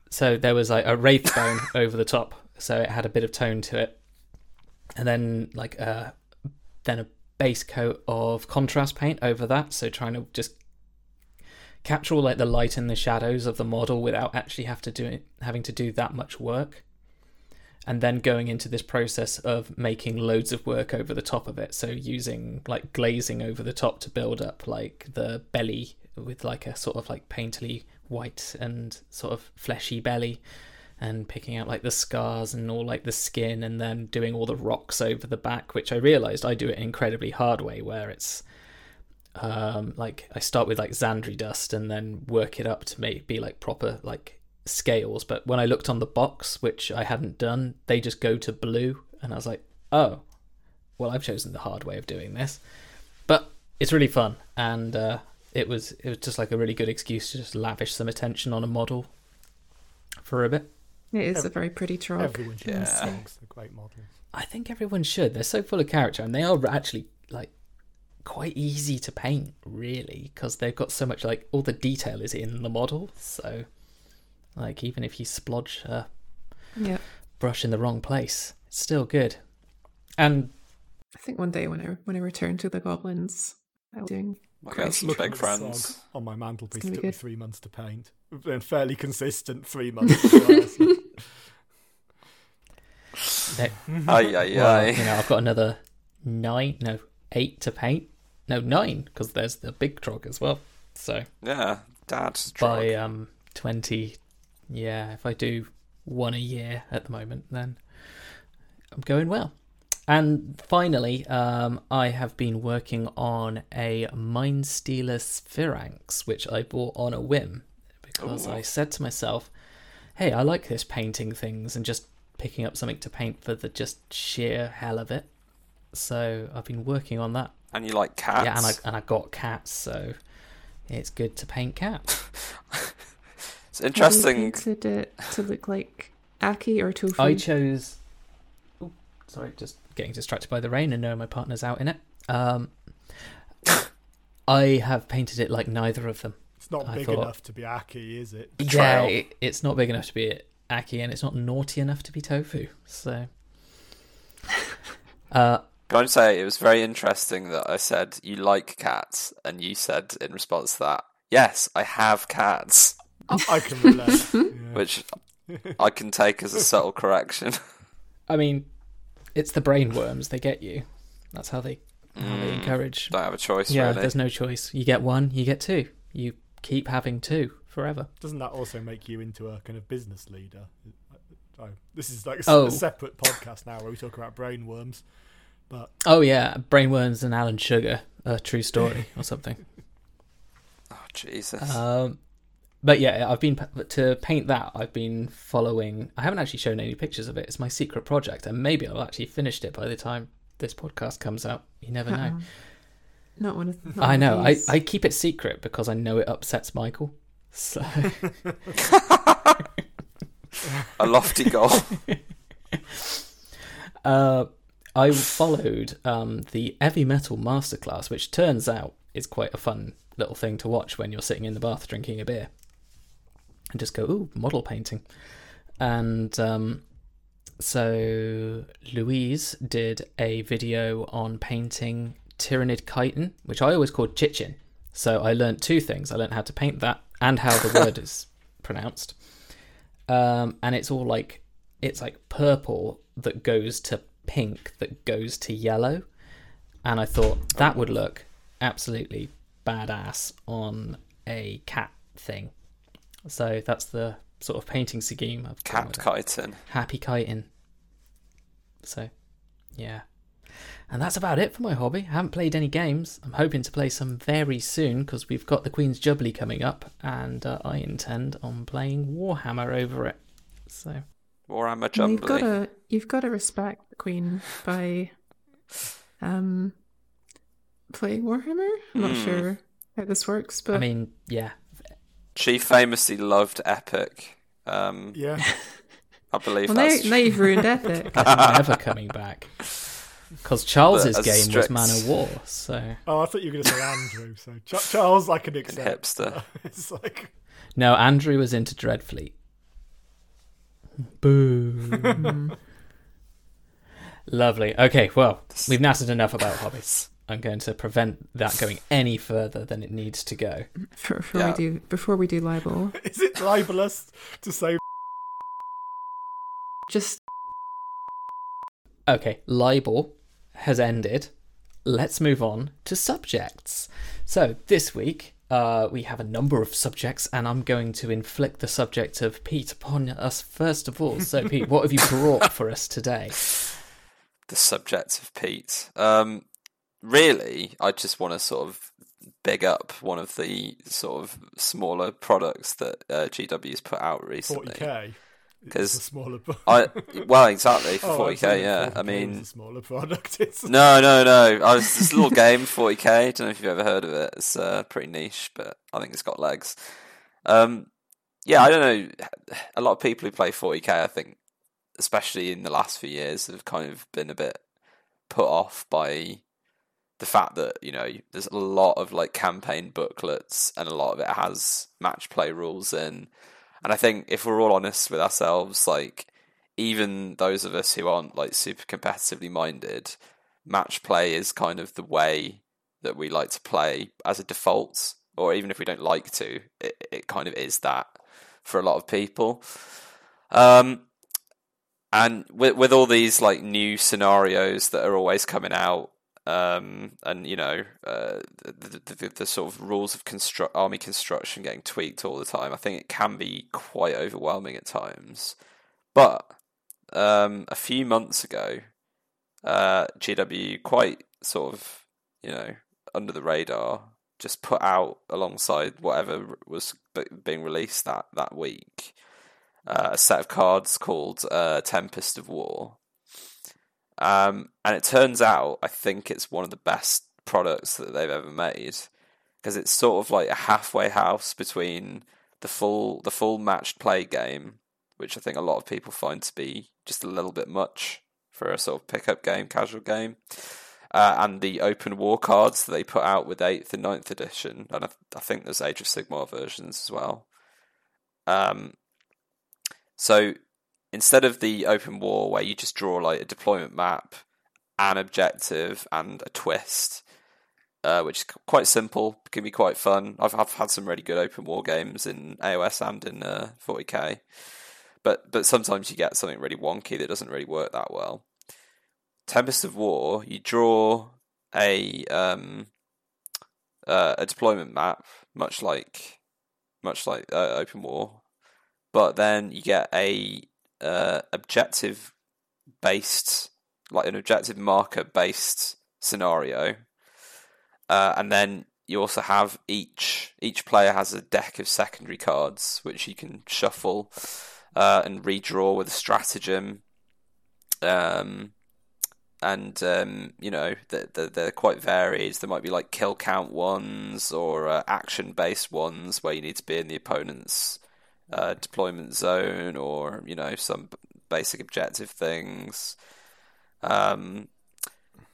S1: so there was like a wraith bone over the top, so it had a bit of tone to it, and then like uh, then a base coat of contrast paint over that. So trying to just capture all like the light and the shadows of the model without actually have to do it, having to do that much work. And then going into this process of making loads of work over the top of it. So using like glazing over the top to build up like the belly with like a sort of like painterly white and sort of fleshy belly and picking out like the scars and all like the skin and then doing all the rocks over the back which i realized i do it incredibly hard way where it's um like i start with like Zandri dust and then work it up to make be like proper like scales. But when i looked on the box which i hadn't done they just go to blue. And i was like oh well i've chosen the hard way of doing this. But it's really fun. And uh it was it was just like a really good excuse to just lavish some attention on a model for a bit
S3: It is a very pretty trog.
S2: everyone should
S4: Yeah.
S2: yeah. songs. They're great models.
S1: I think everyone should. They're so full of character, and they are actually like quite easy to paint, really, because they've got so much like all the detail is in the model. So, like, even if you splodge a
S3: Yeah.
S1: brush in the wrong place, it's still good. And
S3: I think one day when I when I return to the goblins, I'll be doing
S4: I got
S3: Great.
S2: Look
S4: big friends.
S2: on my mantelpiece.
S3: It's gonna
S2: Took
S3: be
S2: me three months to paint. And fairly consistent three months. as well, so-
S1: they,
S4: Aye, aye,
S1: well,
S4: aye.
S1: you know, I've got another nine, no, eight to paint. No, nine, because there's the big trog as well. So
S4: Yeah, Dad.
S1: by um 20 yeah if i do one a year at the moment then i'm going well and finally um i have been working on a mind stealer sphinx which i bought on a whim because
S4: Ooh.
S1: i said to myself hey i like this painting things and just picking up something to paint for the just sheer hell of it so i've been working on that
S4: And you like cats?
S1: Yeah, and I and I got cats, so it's good to paint cats.
S4: it's
S3: Have you
S4: interesting.
S3: painted it to look like Aki or Tofu?
S1: I chose. Sorry, just getting distracted by the rain and knowing my partner's out in it. Um, I have painted it like neither of them.
S2: It's not
S1: I
S2: big
S1: thought-
S2: enough to be Aki, is it?
S1: Yeah, it, it's not big enough to be Aki, and it's not naughty enough to be tofu. So, uh,
S4: Can I just say it was very interesting that I said you like cats, and you said in response to that, "Yes, I have cats,"
S2: I can relate. yeah.
S4: which I can take as a subtle correction.
S1: I mean, it's the brain worms. They get you. That's how they how they encourage.
S4: Don't have a choice,
S1: Yeah,
S4: really.
S1: there's no choice. You get one, you get two. You keep having two forever.
S2: Doesn't that also make you into a kind of business leader? Oh, this is like a, s-
S1: Oh.
S2: a separate podcast now where we talk about brain worms. But
S1: Oh yeah, brainworms and Alan Sugar, a true story or something.
S4: Oh Jesus!
S1: Um, but yeah, I've been to paint that. I've been following. I haven't actually shown any pictures of it. It's my secret project, and maybe I'll actually finished it by the time this podcast comes out. You never know.
S3: Uh-oh. Not one of. Not
S1: I
S3: one
S1: know.
S3: Of
S1: I. I keep it secret because I know it upsets Michael. So
S4: a lofty goal.
S1: uh, I followed um, the heavy metal masterclass, which turns out is quite a fun little thing to watch when you're sitting in the bath drinking a beer, and just go, "Ooh, model painting." And um, so Louise did a video on painting Tyranid chitin, which I always called Chichin. So I learned two things. I learned how to paint that and how the word is pronounced. Um, and it's all like it's like purple that goes to pink that goes to yellow. And I thought that would look absolutely badass on a cat thing. So that's the sort of painting scheme I've gone
S4: chitin.
S1: Happy kiting. So, yeah. And that's about it for my hobby. I haven't played any games. I'm hoping to play some very soon because we've got the Queen's Jubilee coming up, and uh, I intend on playing Warhammer over it. So,
S4: Warhammer
S3: Well, you've got to you've got to respect the Queen by um playing Warhammer. I'm not
S4: Hmm.
S3: sure how this works, but
S1: I mean, yeah,
S4: She famously loved Epic. Um,
S2: yeah,
S4: I believe
S3: well, now,
S4: that's
S3: now you've ruined Epic.
S1: never coming back. Because Charles's
S4: But as
S1: game was
S4: strict-
S1: Man O' War, so
S2: oh, I thought you were going to say Andrew. So Ch- Charles, I can
S4: fucking
S2: accept.
S4: hipster.
S2: it's like
S1: no. Andrew was into Dreadfleet. Boo. Lovely. Okay, well, we've natterd enough about hobbies. I'm going to prevent that going any further than it needs to go.
S3: For, before
S4: Yeah.
S3: we do before we do libel,
S2: is it libelous to say
S3: just
S1: Okay, libel has ended. Let's move on to subjects. So, this week, uh, we have a number of subjects, and I'm going to inflict the subject of Pete upon us first of all. So, Pete, what have you brought for us today?
S4: the subject of Pete. Um, really, I just want to sort of big up one of the sort of smaller products that uh, GW's put out recently.
S2: 40k?
S4: Because
S2: smaller.
S4: I well exactly for
S2: Oh,
S4: forty
S2: thought
S4: k. Yeah,
S2: 40K
S4: I mean,
S2: a smaller product. It's
S4: no, no, no. I was this little game forty k. Don't know if you've ever heard of it. It's uh, pretty niche, but I think it's got legs. Um, yeah, I don't know. A lot of people who play forty k, I think, especially in the last few years, have kind of been a bit put off by the fact that you know there's a lot of like campaign booklets and a lot of it has match play rules in. And i think if we're all honest with ourselves like even those of us who aren't like super competitively minded match play is kind of the way that we like to play as a default or even if we don't like to it, it kind of is that for a lot of people. Um and with with all these like new scenarios that are always coming out um, and you know uh, the, the, the, the sort of rules of construct army construction getting tweaked all the time. I think it can be quite overwhelming at times. But um, a few months ago, uh, GW quite sort of you know under the radar just put out alongside whatever was being released that that week uh, a set of cards called uh, Tempest of War. Um, and it turns out, I think it's one of the best products that they've ever made because it's sort of like a halfway house between the full the full matched play game, which I think a lot of people find to be just a little bit much for a sort of pickup game, casual game, uh, and the open war cards that they put out with eighth and 9th edition, and I, I think there's Age of Sigmar versions as well. Um, so instead of the open war where you just draw like a deployment map, an objective, and a twist, uh, which is quite simple, can be quite fun. I've, I've had some really good open war games in AOS and in uh, 40k, but but sometimes you get something really wonky that doesn't really work that well. Tempest of War, you draw a um, uh, a deployment map, much like much like uh, Open War, but then you get a uh, objective based, like an objective marker based scenario, uh, and then you also have each each player has a deck of secondary cards which you can shuffle uh, and redraw with a stratagem. Um, and um, you know they're, they're, quite varied. There might be like kill count ones or uh, action based ones where you need to be in the opponent's uh, deployment zone, or you know some basic objective things. Um,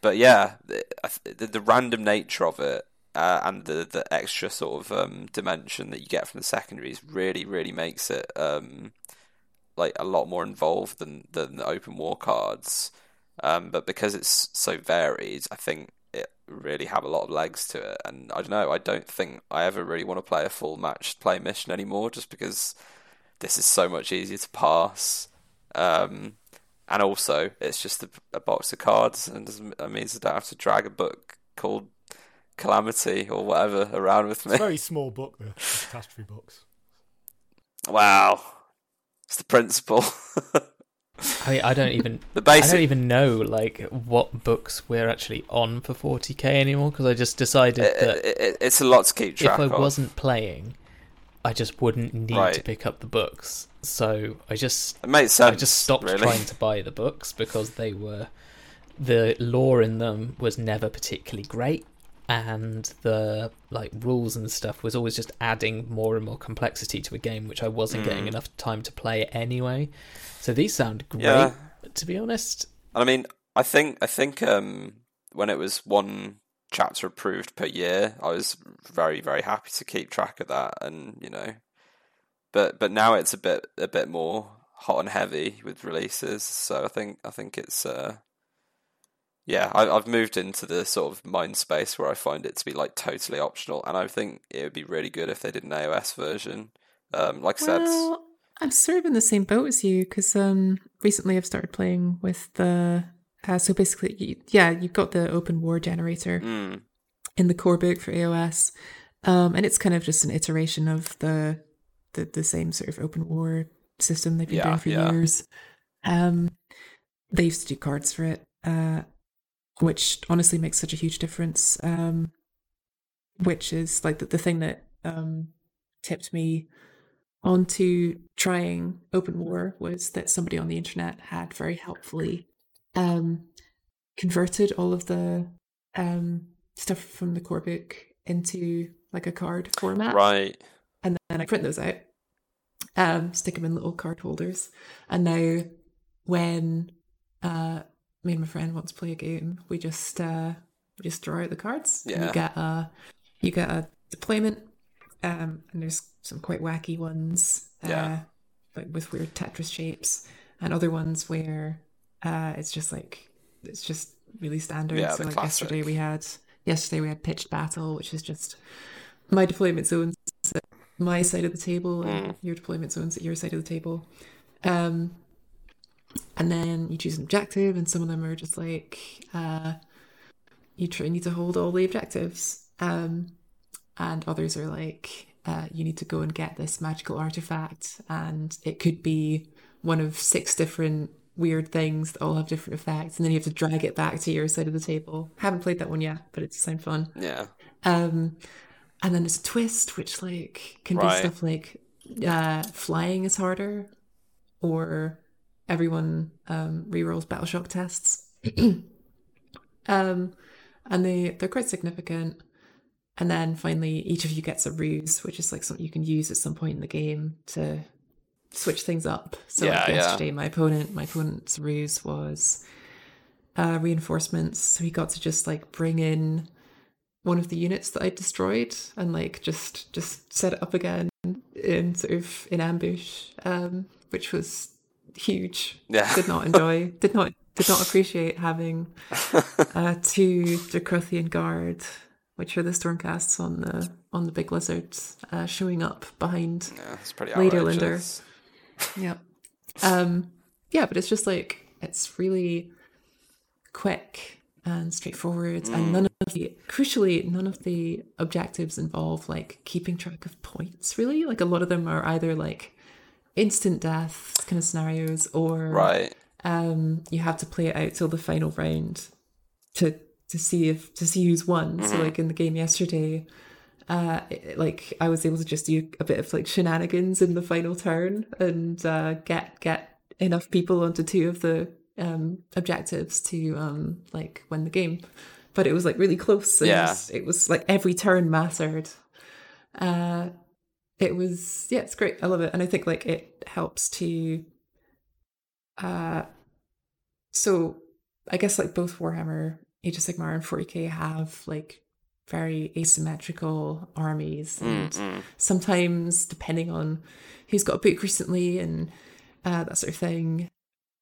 S4: but yeah, the, the, random nature of it uh, and the the extra sort of um, dimension that you get from the secondaries really really makes it um, like a lot more involved than than the open war cards. Um, but because it's so varied, I think it really have a lot of legs to it. And I don't know, I don't think I ever really want to play a full match play mission anymore, just because this is so much easier to pass. Um, and also, it's just a, a box of cards, and it means I don't have to drag a book called Calamity or whatever around with me.
S2: It's a very small book, the catastrophe books.
S4: Wow, it's the principle.
S1: I mean, I don't even the basic... I don't even know like what books we're actually on for 40k anymore because I just decided
S4: it,
S1: that
S4: it, it, it's a lot to keep track
S1: If I
S4: of.
S1: wasn't playing, I just wouldn't need
S4: right.
S1: to pick up the books. So I just
S4: it makes sense.
S1: I just stopped
S4: really.
S1: trying to buy the books because they were the lore in them was never particularly great and the like rules and stuff was always just adding more and more complexity to a game which I wasn't mm. getting enough time to play anyway. So these sound great, yeah. to be honest.
S4: And I mean, I think I think um, when it was one chapter approved per year, I was very very happy to keep track of that, and you know, but but now it's a bit a bit more hot and heavy with releases. So I think I think it's uh, yeah, I, have moved into the sort of mind space where I find it to be like totally optional, and I think it would be really good if they did an AOS version. Um, like I
S3: well,
S4: said,
S3: I'm sort of in the same boat as you because um, recently I've started playing with the. Uh, so basically, you, yeah, you've got the open war generator
S4: mm.
S3: in the core book for AOS, um, and it's kind of just an iteration of the the, the same sort of open war system they've been yeah, doing for yeah. years. Um, they used to do cards for it, uh, which honestly makes such a huge difference. Um, which is like the, the thing that um, tipped me onto trying open war was that somebody on the internet had very helpfully um, converted all of the um, stuff from the core book into like a card format.
S4: Right.
S3: And then I print those out, um, stick them in little card holders. And now when uh, me and my friend want to play a game, we just uh, we just draw out the cards.
S4: Yeah.
S3: you get a you get a deployment um, and there's some quite wacky ones,
S4: yeah.
S3: uh, like with weird Tetris shapes, and other ones where uh, it's just like it's just really standard.
S4: Yeah,
S3: so like
S4: classic.
S3: yesterday we had yesterday we had pitched battle, which is just my deployment zones at my side of the table and
S4: mm.
S3: your deployment zones at your side of the table. Um, and then you choose an objective, and some of them are just like uh, you try need to hold all the objectives. Um, and others are like uh, you need to go and get this magical artifact, and it could be one of six different weird things that all have different effects, and then you have to drag it back to your side of the table. Haven't played that one yet, but it sounds fun.
S4: Yeah.
S3: Um, and then there's a twist, which like can
S4: right.
S3: be stuff like uh, flying is harder, or everyone um, rerolls battle shock tests. um, and they they're quite significant. And then finally, each of you gets a ruse, which is like something you can use at some point in the game to switch things up. So
S4: Yeah,
S3: like
S4: yeah.
S3: yesterday, my opponent, my opponent's ruse was uh, reinforcements. So he got to just like bring in one of the units that I destroyed and like just just set it up again in sort of in ambush, um, which was huge.
S4: Yeah.
S3: Did not enjoy. did not did not appreciate having uh, two Dracothian guard, which are the stormcasts on the on the big lizards, uh, showing up behind
S4: Yeah, it's pretty outrageous.
S3: Um, yeah, but it's just like it's really quick and straightforward, and none of the crucially none of the objectives involve like keeping track of points. Really, like a lot of them are either like instant death kind of scenarios, or
S4: Right.
S3: um, you have to play it out till the final round to to see if to see who's won. So like in the game yesterday, uh, it- like I was able to just do a bit of like shenanigans in the final turn and uh, get get enough people onto two of the um, objectives to um, like win the game. But it was like really close. And
S4: Yeah.
S3: it was like every turn mattered. Uh, it was yeah, it's great. I love it, and I think like it helps to. Uh, so I guess like both Warhammer, Age of Sigmar, and 40k have like very asymmetrical armies,
S4: Mm,
S3: and sometimes depending on who's got a book recently and uh, that sort of thing,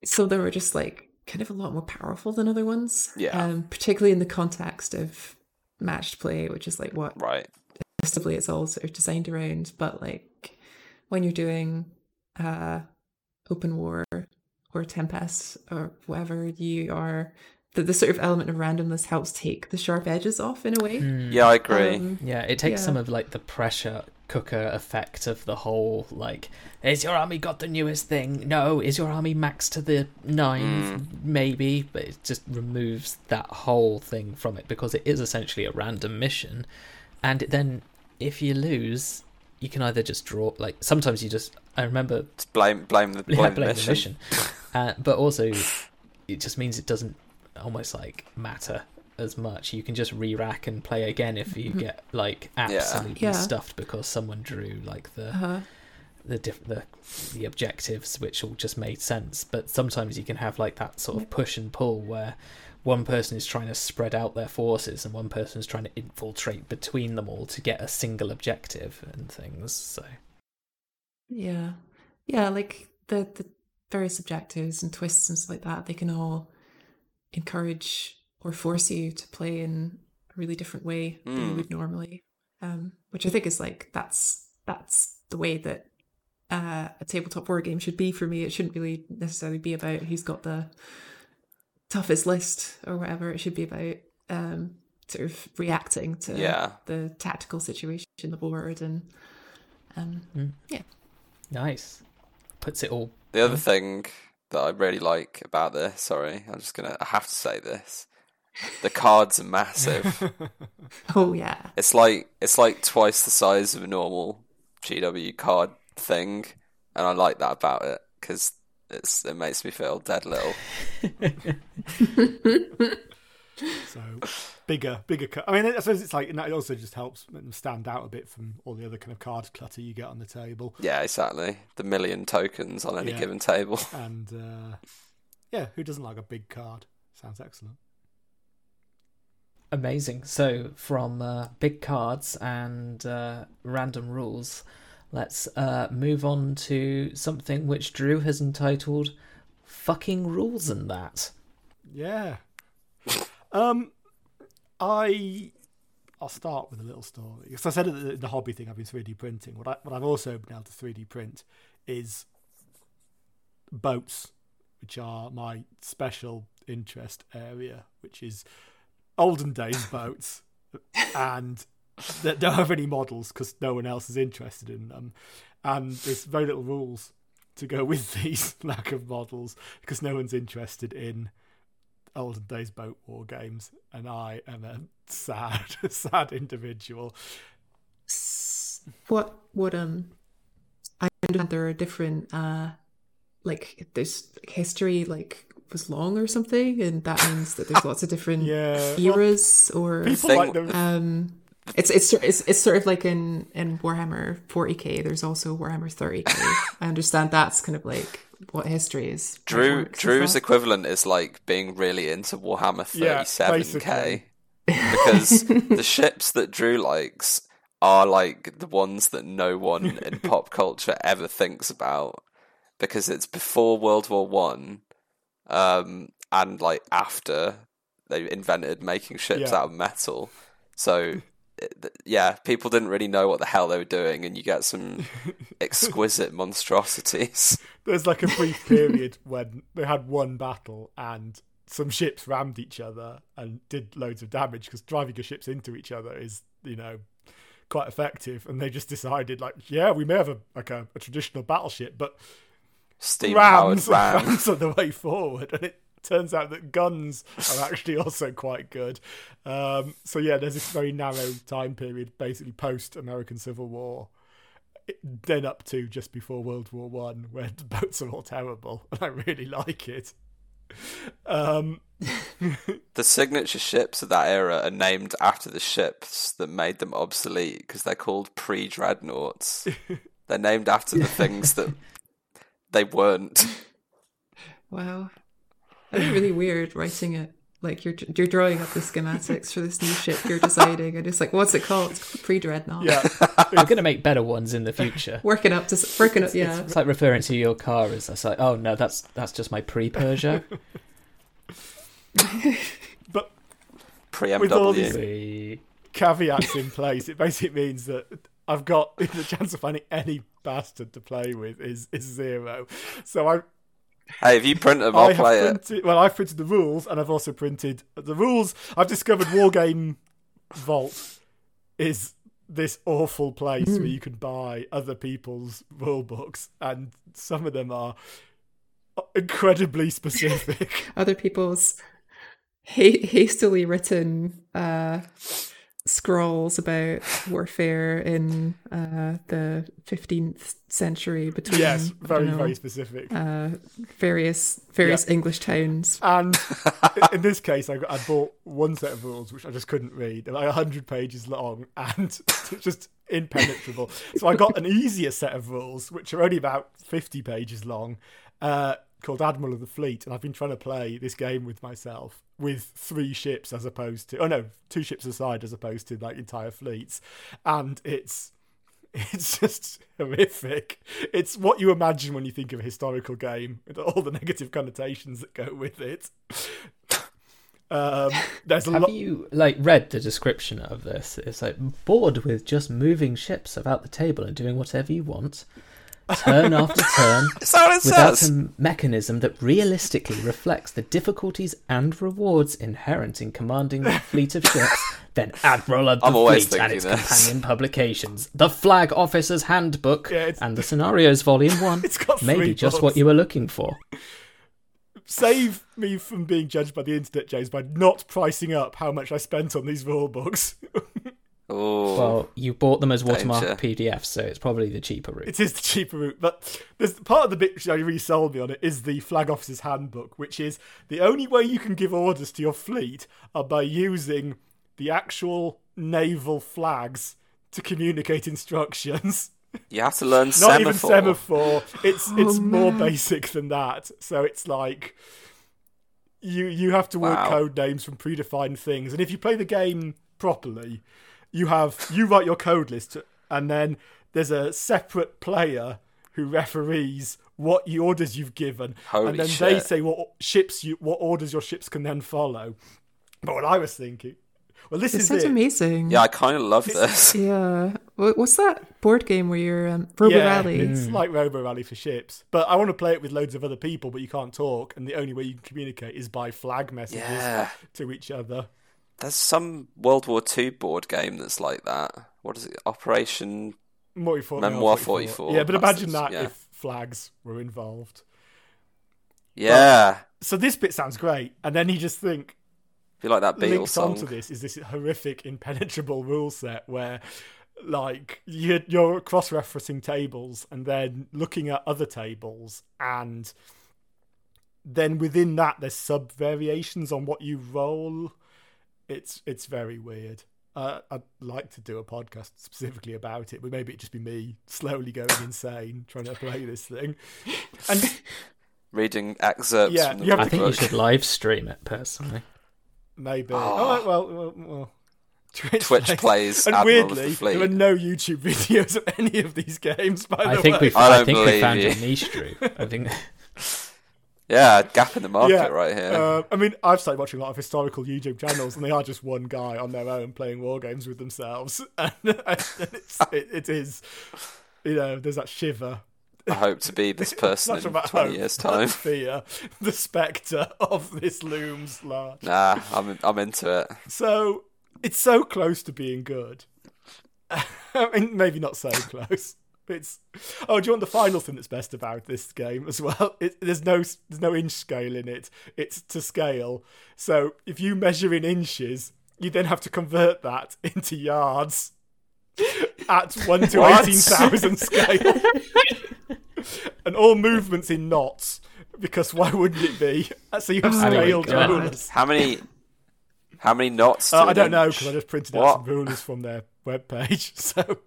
S3: some of them are just like kind of a lot more powerful than other ones.
S4: Yeah.
S3: um, particularly in the context of matched play, which is like what
S4: Right.
S3: Ostensibly it's all sort of designed around, but like when you're doing uh open war or tempest or whatever, you are the, the sort of element of randomness helps take the sharp edges off in a way.
S4: Yeah, I agree.
S3: Um,
S1: Yeah, it takes
S3: Yeah.
S1: some of like the pressure cooker effect of the whole like is your army got the newest thing? No, is your army max to the ninth? Maybe, but it just removes that whole thing from it because it is essentially a random mission. And then if you lose, you can either just draw like sometimes you just I remember
S4: Just blame blame the blame,
S1: yeah, blame
S4: mission.
S1: the mission. uh, but also, it just means it doesn't almost like matter as much. You can just re-rack and play again if you get like absolutely
S3: Yeah.
S1: stuffed because someone drew like the
S3: Uh-huh.
S1: the diff- the the objectives, which all just made sense. But sometimes you can have like that sort of push and pull where one person is trying to spread out their forces and one person is trying to infiltrate between them all to get a single objective and things. So
S3: Yeah. Yeah, like the the various objectives and twists and stuff like that, they can all encourage or force you to play in a really different way than you
S4: Mm.
S3: would normally. Um, which I think is like that's that's the way that uh, a tabletop war game should be for me. It shouldn't really necessarily be about who's got the toughest list or whatever. It should be about um, sort of reacting to
S4: Yeah.
S3: the tactical situation on the board and um, yeah.
S1: nice, puts it all
S4: The other thing that I really like about this, sorry, I'm just gonna I have to say this. The cards are massive.
S3: oh yeah.
S4: it's like it's like twice the size of a normal GW card thing, and I like that about it because it's it makes me feel dead little.
S2: So bigger, bigger. Cu- I mean, I suppose it's like and that also just helps them stand out a bit from all the other kind of card clutter you get on the table.
S4: Yeah, exactly. The million tokens on any
S2: Yeah.
S4: given table.
S2: And uh, yeah, who doesn't like a big card? Sounds excellent.
S1: Amazing. So, from uh, big cards and uh, random rules, let's uh, move on to something which Drew has entitled "Fucking Rules and That."
S2: Yeah. Um, I I'll start with a little story. Because I said the, the hobby thing, I've been 3D printing. What I what I've also been able to 3D print is boats, which are my special interest area, which is olden days boats, and that don't have any models because no one else is interested in them, and there's very little rules to go with these lack of models because no one's interested in olden days boat war games, and I am a sad, sad individual.
S3: What what um I understand there are different uh like there's history like was long or something, and that means that there's lots of different
S2: Yeah, well,
S3: eras or
S2: People like them.
S3: um. It's it's it's it's sort of like in in Warhammer 40k. There's also Warhammer 30k. I understand that's kind of like what history is.
S4: Drew Drew's equivalent is like being really into Warhammer 37k because the ships that Drew likes are like the ones that no one in pop culture ever thinks about because it's before World War One, um, and like after they invented making ships
S2: Yeah.
S4: out of metal. So. Uh, it- Yeah, people didn't really know what the hell they were doing, and you get some exquisite monstrosities.
S2: There's like a brief period when they had one battle and some ships rammed each other and did loads of damage because driving your ships into each other is, you know, quite effective. And they just decided, like, yeah, we may have a like a, a traditional battleship, but
S4: Steam powered
S2: rams,
S4: ram.
S2: rams are the way forward. And it turns out that guns are actually also quite good. Um, so yeah, there's this very narrow time period, basically post American Civil War, then up to just before World War One, where the boats are all terrible, and I really like it. Um,
S4: The signature ships of that era are named after the ships that made them obsolete because they're called pre dreadnoughts. they're named after the things that they weren't.
S3: Wow, that'd be really weird writing it. Like you're you're drawing up the schematics for this new ship you're deciding, and it's like, what's it called? It's called pre-dreadnought.
S2: yeah,
S1: I'm going to make better ones in the future.
S3: working up to working up. Yeah,
S1: It's like referring to your car as it's like, oh no, that's that's just my pre-Peugeot.
S2: but
S4: Pre
S2: With all these- caveats in place, it basically means that I've got the chance of finding any bastard to play with is is zero. So I
S4: Hey, if you print them,
S2: I
S4: I'll
S2: have
S4: play it.
S2: printed, Well, I've printed the rules, and I've also printed the rules. I've discovered Wargame Vault is this awful place where you can buy other people's rule books, and some of them are incredibly specific.
S3: other people's ha- hastily written uh, scrolls about warfare in uh, the 15th century between
S2: yes, very
S3: know,
S2: very specific.
S3: uh, various various English towns.
S2: And in this case, I, got, I bought one set of rules which I just couldn't read. They're like hundred pages long and just impenetrable. So I got an easier set of rules which are only about fifty pages long, uh, called Admiral of the Fleet. And I've been trying to play this game with myself with three ships as opposed to oh no, two ships aside as opposed to like entire fleets, and it's it's just horrific. It's what you imagine when you think of a historical game, with all the negative connotations that go with it. Um, there's a
S1: Have
S2: lot.
S1: you like read the description of this? It's like bored with just moving ships about the table and doing whatever you want, turn after turn,
S4: Is that what it
S1: without
S4: says?
S1: a mechanism that realistically reflects the difficulties and rewards inherent in commanding a fleet of ships, then Admiral of the
S4: I'm always
S1: Fleet and
S4: thinking
S1: its
S4: this.
S1: companion publications, the Flag Officer's Handbook,
S2: Yeah, it's-
S1: and the Scenarios Volume 1.
S2: It's got
S1: Maybe
S2: three
S1: just
S2: books.
S1: what you were looking for.
S2: Save me from being judged by the internet, James, by not pricing up how much I spent on these rule books.
S4: Oh,
S1: Well, you bought them as
S4: Danger.
S1: watermark PDFs, so it's probably the cheaper route.
S2: it is the cheaper route, but there's part of the bit which I resold me on it is the flag officer's handbook, which is the only way you can give orders to your fleet are by using the actual naval flags to communicate instructions.
S4: you have to learn
S2: Not
S4: semaphore.
S2: even semaphore. It's it's
S3: Oh,
S2: more basic than that. So it's like you you have to work
S4: Wow.
S2: code names from predefined things, and if you play the game properly, you have you write your code list, and then there's a separate player who referees what you- orders you've given,
S4: Holy
S2: and then they say what ships you what orders your ships can then follow. But what I was thinking, well, this
S3: It
S2: is
S3: sounds
S2: it.
S3: amazing.
S4: Yeah, I kind of love this.
S3: Yeah. What's that board game where you're um, Robo
S2: yeah,
S3: Rally?
S2: It's like Robo Rally for ships. But I want to play it with loads of other people, but you can't talk, and the only way you can communicate is by flag messages
S4: Yeah.
S2: to each other.
S4: There's some World War II board game that's like that. What is it? Operation. Memoir 44,
S2: Yeah, but imagine that
S4: yeah.
S2: if flags were involved.
S4: Yeah.
S2: So this bit sounds great, and then you just think
S4: Be like that Beatles
S2: linked
S4: song.
S2: onto this is this horrific, impenetrable rule set where, like, you're, you're cross-referencing tables and then looking at other tables and then within that there's sub variations on what you roll. It's it's very weird. Uh, I'd like to do a podcast specifically about it, but maybe it'd just be me slowly going insane trying to play this thing. And
S4: Reading excerpts
S2: Yeah,
S4: from the
S1: I
S2: to-
S1: think you should live stream it personally.
S2: maybe.
S4: Oh.
S2: Oh, well, well, well. Twitch,
S4: Twitch plays
S2: and
S4: Admiral of the
S2: weirdly,
S4: Fleet.
S2: there are no YouTube videos of any of these games. By
S1: I
S2: the
S1: think
S2: way,
S1: we
S4: I
S1: I think we found
S4: you.
S1: your niche, Drew. I think
S4: Yeah, gap in the market
S2: Yeah,
S4: right here.
S2: Uh, I mean, I've started watching a lot of historical YouTube channels, and they are just one guy on their own playing war games with themselves, and, it's, it, it is, you know, there's that shiver.
S4: I hope to be this person in 20
S2: hope,
S4: years' time.
S2: Fear, the spectre of this looms large.
S4: Nah, I'm I'm into it.
S2: So it's so close to being good. I mean, maybe not so close. It's oh, do you want the final thing that's best about this game as well? It, there's no there's no inch scale in it. It's to scale. So if you measure in inches, you then have to convert that into yards at one to
S4: What?
S2: eighteen thousand scale, and all movements in knots. Because why wouldn't it be? So you have
S3: Oh my
S2: scaled
S1: God.
S2: rulers.
S4: How many how many knots?
S2: Uh, I don't know because I just printed
S4: What?
S2: out some rulers from their webpage. So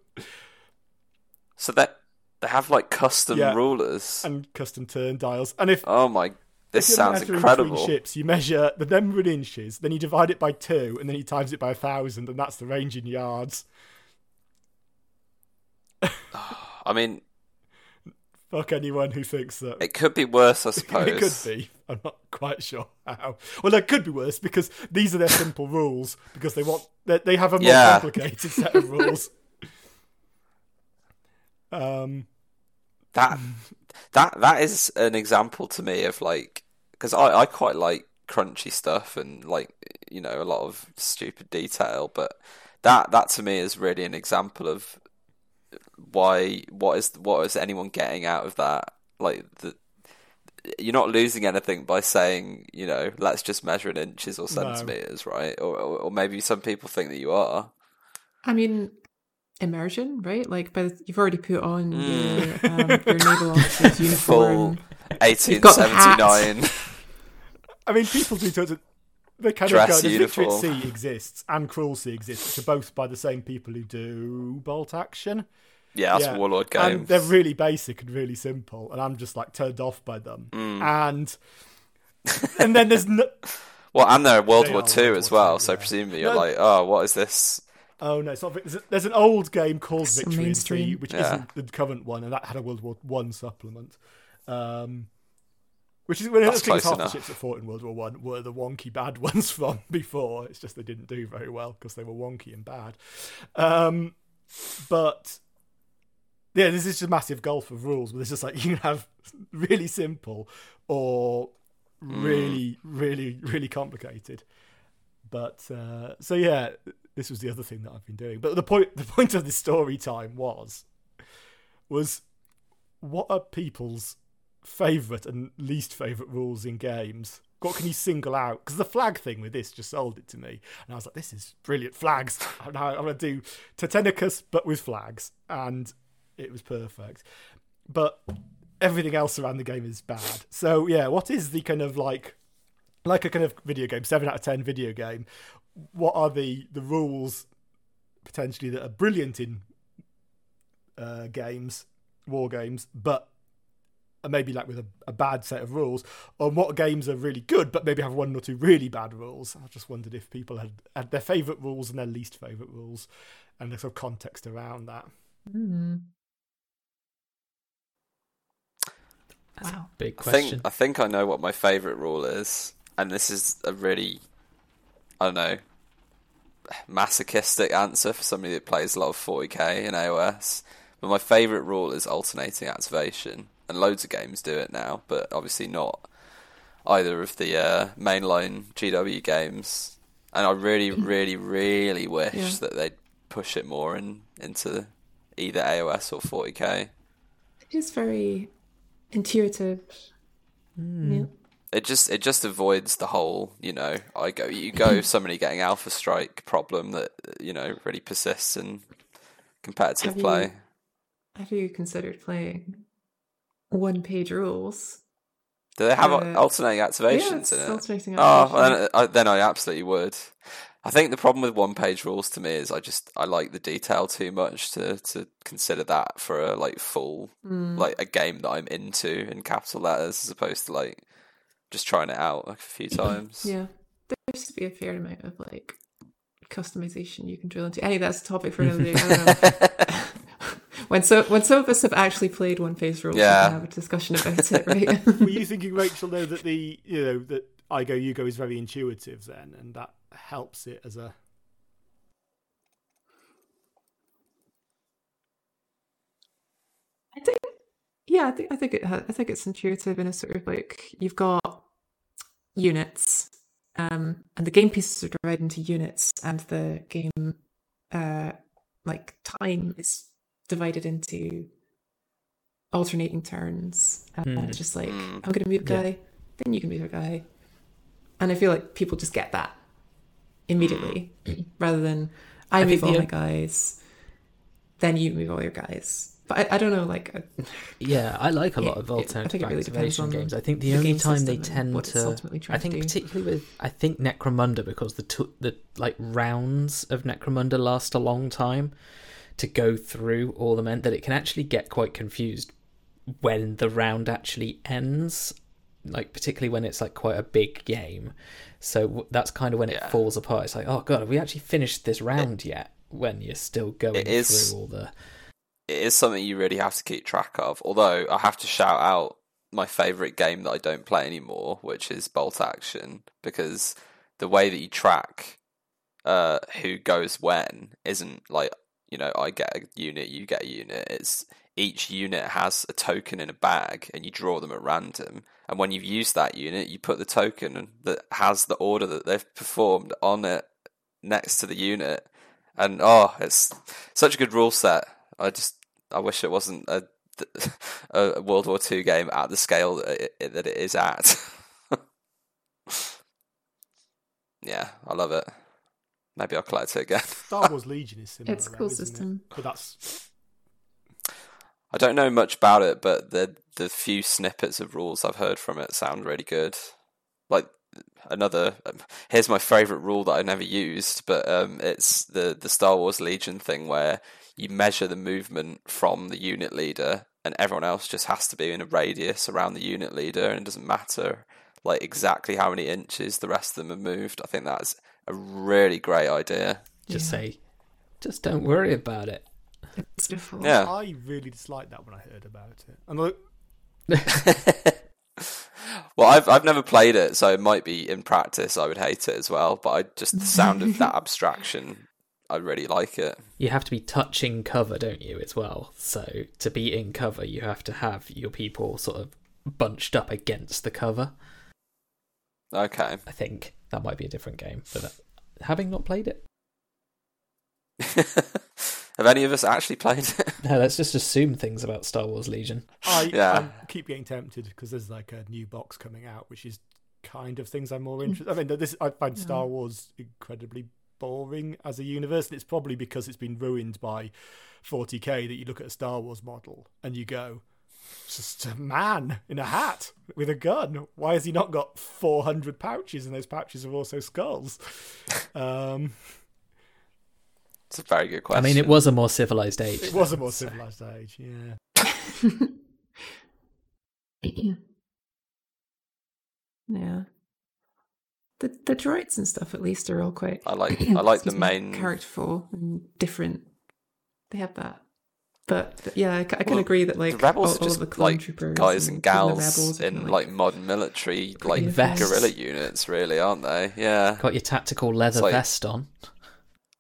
S4: So that they have like custom
S2: Yeah.
S4: rulers.
S2: and custom turn dials. And if
S4: Oh my! This
S2: if you're
S4: sounds
S2: measuring
S4: incredible.
S2: Between ships, you measure the number in inches, then you divide it by two, and then you times it by a thousand, and that's the range in yards.
S4: I mean,
S2: Fuck anyone who thinks that.
S4: it could be worse, I suppose.
S2: It could be. I'm not quite sure how. Well, it could be worse because these are their simple rules because they want they, they have a more
S4: Yeah.
S2: complicated set of rules. Um,
S4: That that that is an example to me of like because I I quite like crunchy stuff and like you know a lot of stupid detail, but that that to me is really an example of why what is what is anyone getting out of that? Like the you're not losing anything by saying you know let's just measure in inches or
S2: No.
S4: centimeters right? Or, or or maybe some people think that you are.
S3: I mean, immersion, right? Like, by the, you've already put on
S4: Mm.
S3: your um, your naval officer's uniform.
S4: full
S3: got the hat.
S4: 1879
S2: I mean, people do tons of. They kind
S4: Dress
S2: of go. The Victory. Sea exists and Cruel Sea exists, which are both by the same people who do Bolt Action.
S4: yeah that's
S2: Yeah.
S4: warlord
S2: And they're really basic and really simple, and I'm just like turned off by them.
S4: Mm.
S2: And and then there's no.
S4: Well, and they're World
S2: They
S4: War
S2: are
S4: Two
S2: World
S4: as
S2: War
S4: well,
S2: II,
S4: so presumably you're
S2: No.
S4: like, oh, what is this?
S2: Oh no, it's not. There's, an old game called
S3: So
S2: Victory at Sea, which
S4: Yeah.
S2: isn't the current one, and that had a World War One supplement. Um, which is
S4: That's
S2: think
S4: close
S2: half the ships that fought in World War One were the wonky bad ones from before. It's just they didn't do very well because they were wonky and bad. Um, but yeah, this is just a massive gulf of rules. But it's just like you can have really simple or really, really, really complicated. But uh, so yeah, this was the other thing that I've been doing. But the point, the point of this story time was, was what are people's favorite and least favorite rules in games? What can you single out? Because the flag thing with this just sold it to me, and I was like, "This is brilliant flags." I'm gonna do Titanicus, but with flags, and it was perfect. But everything else around the game is bad. So yeah, what is the kind of like, like a kind of video game, seven out of ten video game? What are the the rules potentially that are brilliant in uh, games, war games, but are maybe like with a, a bad set of rules, or what games are really good but maybe have one or two really bad rules. I just wondered if people had, had their favourite rules and their least favourite rules, and the sort of context around that.
S3: Hmm.
S1: That's
S3: Wow.
S1: a big
S4: I
S1: question.
S4: think I think I know what my favorite rule is, and this is a really, I don't know, masochistic answer for somebody that plays a lot of 40k in AOS. But my favorite rule is alternating activation, and loads of games do it now, but obviously not either of the uh, mainline GW games. And I really, really, really wish
S3: Yeah.
S4: that they'd push it more in into either AOS or 40k.
S3: It is very intuitive. Yeah.
S4: It just it just avoids the whole you know I go you go somebody getting alpha strike problem that you know really persists in competitive
S3: Have you-
S4: play.
S3: Have you considered playing one page rules
S4: Do they have
S3: Uh,
S4: alternating activations
S3: it's
S4: in it?
S3: alternating
S4: Oh, well, then, I, then I absolutely would. I think the problem with one page rules to me is I just I like the detail too much to to consider that for a like full
S3: Mm.
S4: like a game that I'm into in capital letters as opposed to like just trying it out like a few times.
S3: Yeah, there seems to be a fair amount of like customization you can drill into. Anyway, that's a topic for another day. I don't know. when so when some of us have actually played one phase rules,
S4: Yeah.
S3: we can have a discussion about it, right?
S2: Were you thinking, Rachel, though, that the you know that I go you go is very intuitive then, and that helps it as a
S3: I think, yeah, I think I think it I think it's intuitive in a sort of like you've got units, um, and the game pieces are divided into units, and the game, uh, like time is divided into alternating turns, and
S1: Hmm.
S3: it's just like
S4: Hmm.
S3: I'm going to move a
S1: Yeah.
S3: guy, then you can move a guy, and I feel like people just get that immediately rather than I,
S1: I
S3: move all
S1: the-
S3: my guys, then you move all your guys. But I, I don't know, like I-
S1: Yeah, I like a lot
S3: It-
S1: of
S3: it- I
S1: alternative
S3: think it really depends
S1: activation
S3: on
S1: games. I think the,
S3: the
S1: only time they tend to, I think
S3: do.
S1: particularly with, I think Necromunda because the t- the like rounds of Necromunda last a long time to go through all the men that it can actually get quite confused when the round actually ends. Like particularly when it's like quite a big game, so that's kind of when it
S4: Yeah.
S1: falls apart. It's like, oh god, have we actually finished this round yet? When you're still going
S4: It is-
S1: through all the
S4: it is something you really have to keep track of. Although I have to shout out my favorite game that I don't play anymore, which is Bolt Action, because the way that you track uh, who goes when isn't like you know I get a unit, you get a unit. It's each unit has a token in a bag, and you draw them at random. And when you've used that unit, you put the token that has the order that they've performed on it next to the unit. And oh, it's such a good rule set. I just I wish it wasn't a, a World War Two game at the scale that it, that it is at. yeah, I love it. Maybe I'll collect it again.
S2: Star Wars Legion is similar.
S3: It's a cool
S2: isn't it?
S3: system.
S2: but that's
S4: I don't know much about it, but the the few snippets of rules I've heard from it sound really good. Like another, um, here's my favorite rule that I never used, but um, it's the the Star Wars Legion thing where you measure the movement from the unit leader, and everyone else just has to be in a radius around the unit leader, and it doesn't matter like exactly how many inches the rest of them have moved. I think that's a really great idea.
S1: just
S3: Yeah.
S1: say, just don't worry about it.
S3: it's different.
S4: Yeah.
S2: I really disliked that when I heard about it. And look,
S4: well, I've I've never played it, so it might be in practice I would hate it as well. But I just the sound of that abstraction, I really like it.
S1: you have to be touching cover, don't you, as well? So to be in cover, you have to have your people sort of bunched up against the cover.
S4: Okay,
S1: I think that might be a different game, but uh, having not played it,
S4: have any of us actually played it?
S1: no, let's just assume things about Star Wars Legion.
S2: I,
S4: Yeah.
S2: I keep getting tempted because there's like a new box coming out, which is kind of things I'm more interested. I mean, this I find Star Wars incredibly boring as a universe, and it's probably because it's been ruined by 40k that you look at a Star Wars model and you go, just a man in a hat with a gun. Why has he not got 400 pouches, and those pouches are also skulls? Um,
S4: It's a very good question.
S1: I mean, it was a more civilized age.
S2: it was a more
S1: so-
S2: civilized age, yeah.
S3: yeah. The the droids and stuff at least are all quite
S4: I like I like the main.
S3: characterful and different. They have that. But, but yeah, I, ca- I can
S4: Well,
S3: agree that like
S4: the rebels
S3: all,
S4: are
S3: all
S4: just
S3: of the clone
S4: like
S3: troopers
S4: guys
S3: and
S4: and gals in
S3: kinda,
S4: like modern military like
S1: vests.
S4: guerrilla units, really, aren't they? Yeah,
S1: Got your tactical leather
S4: like-
S1: vest on.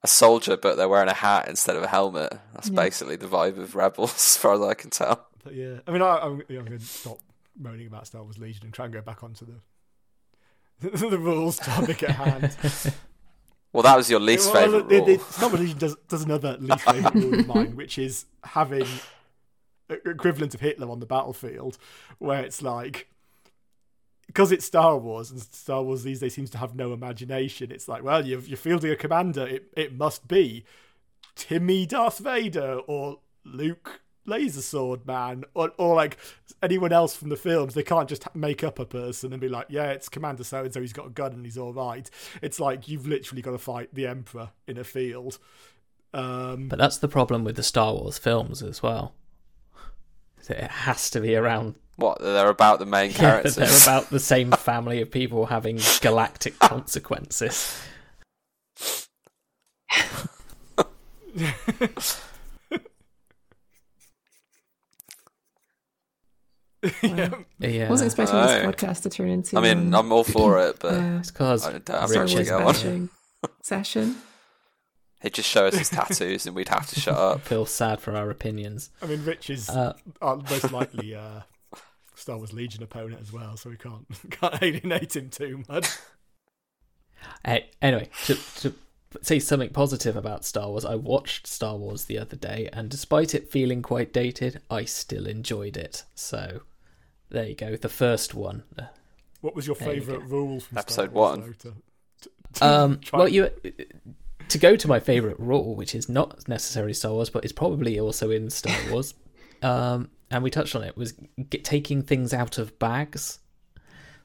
S4: a soldier, but they're wearing a hat instead of a helmet. That's
S3: Yeah.
S4: basically the vibe of rebels, as far as I can tell.
S2: But yeah, I mean, I, I'm, I'm going to stop moaning about Star Wars Legion and try and go back onto the the rules topic at hand.
S4: Well, that was your least
S2: Well,
S4: favorite
S2: the-
S4: rule.
S2: Star Wars Legion does, does another least favorite rule of mine, which is having equivalent of Hitler on the battlefield, where it's like because it's Star Wars and Star Wars these days seems to have no imagination. It's like, well, you're, you're fielding a commander. It it must be Timmy Darth Vader or Luke laser sword man or, or like anyone else from the films they can't just make up a person and be like yeah it's commander so and so he's got a gun and he's all right it's like you've literally got to fight the emperor in a field um
S1: But that's the problem with the Star Wars films as well. It has to be around.
S4: What? They're about the main
S1: Yeah,
S4: characters.
S1: they're about the same family of people having galactic consequences.
S2: yeah.
S1: Yeah,
S3: I wasn't expecting
S4: Right.
S3: this podcast to turn into.
S4: I mean,
S3: um,
S4: I'm all for it, but
S3: uh,
S1: it's because
S4: I don't have
S3: Star Wars
S4: go on.
S3: bashing session.
S4: He'd just show us his tattoos, and we'd have to shut up.
S1: feel sad for our opinions.
S2: i mean rich is
S1: Uh,
S2: uh, most likely uh star wars legion opponent as well so we can't can't alienate him too much
S1: Hey, anyway, to, to say something positive about Star Wars, I watched Star Wars the other day, and despite it feeling quite dated, I still enjoyed it. So there you go, the first one.
S2: what was your
S1: There
S2: favorite
S1: go.
S2: rule from
S4: Episode
S2: Star Wars,
S4: one.
S2: though, to- to- to
S1: Um, well, you to go to my favorite rule, which is not necessarily Star Wars, but is probably also in Star Wars. um, and we touched on it was get, taking things out of bags.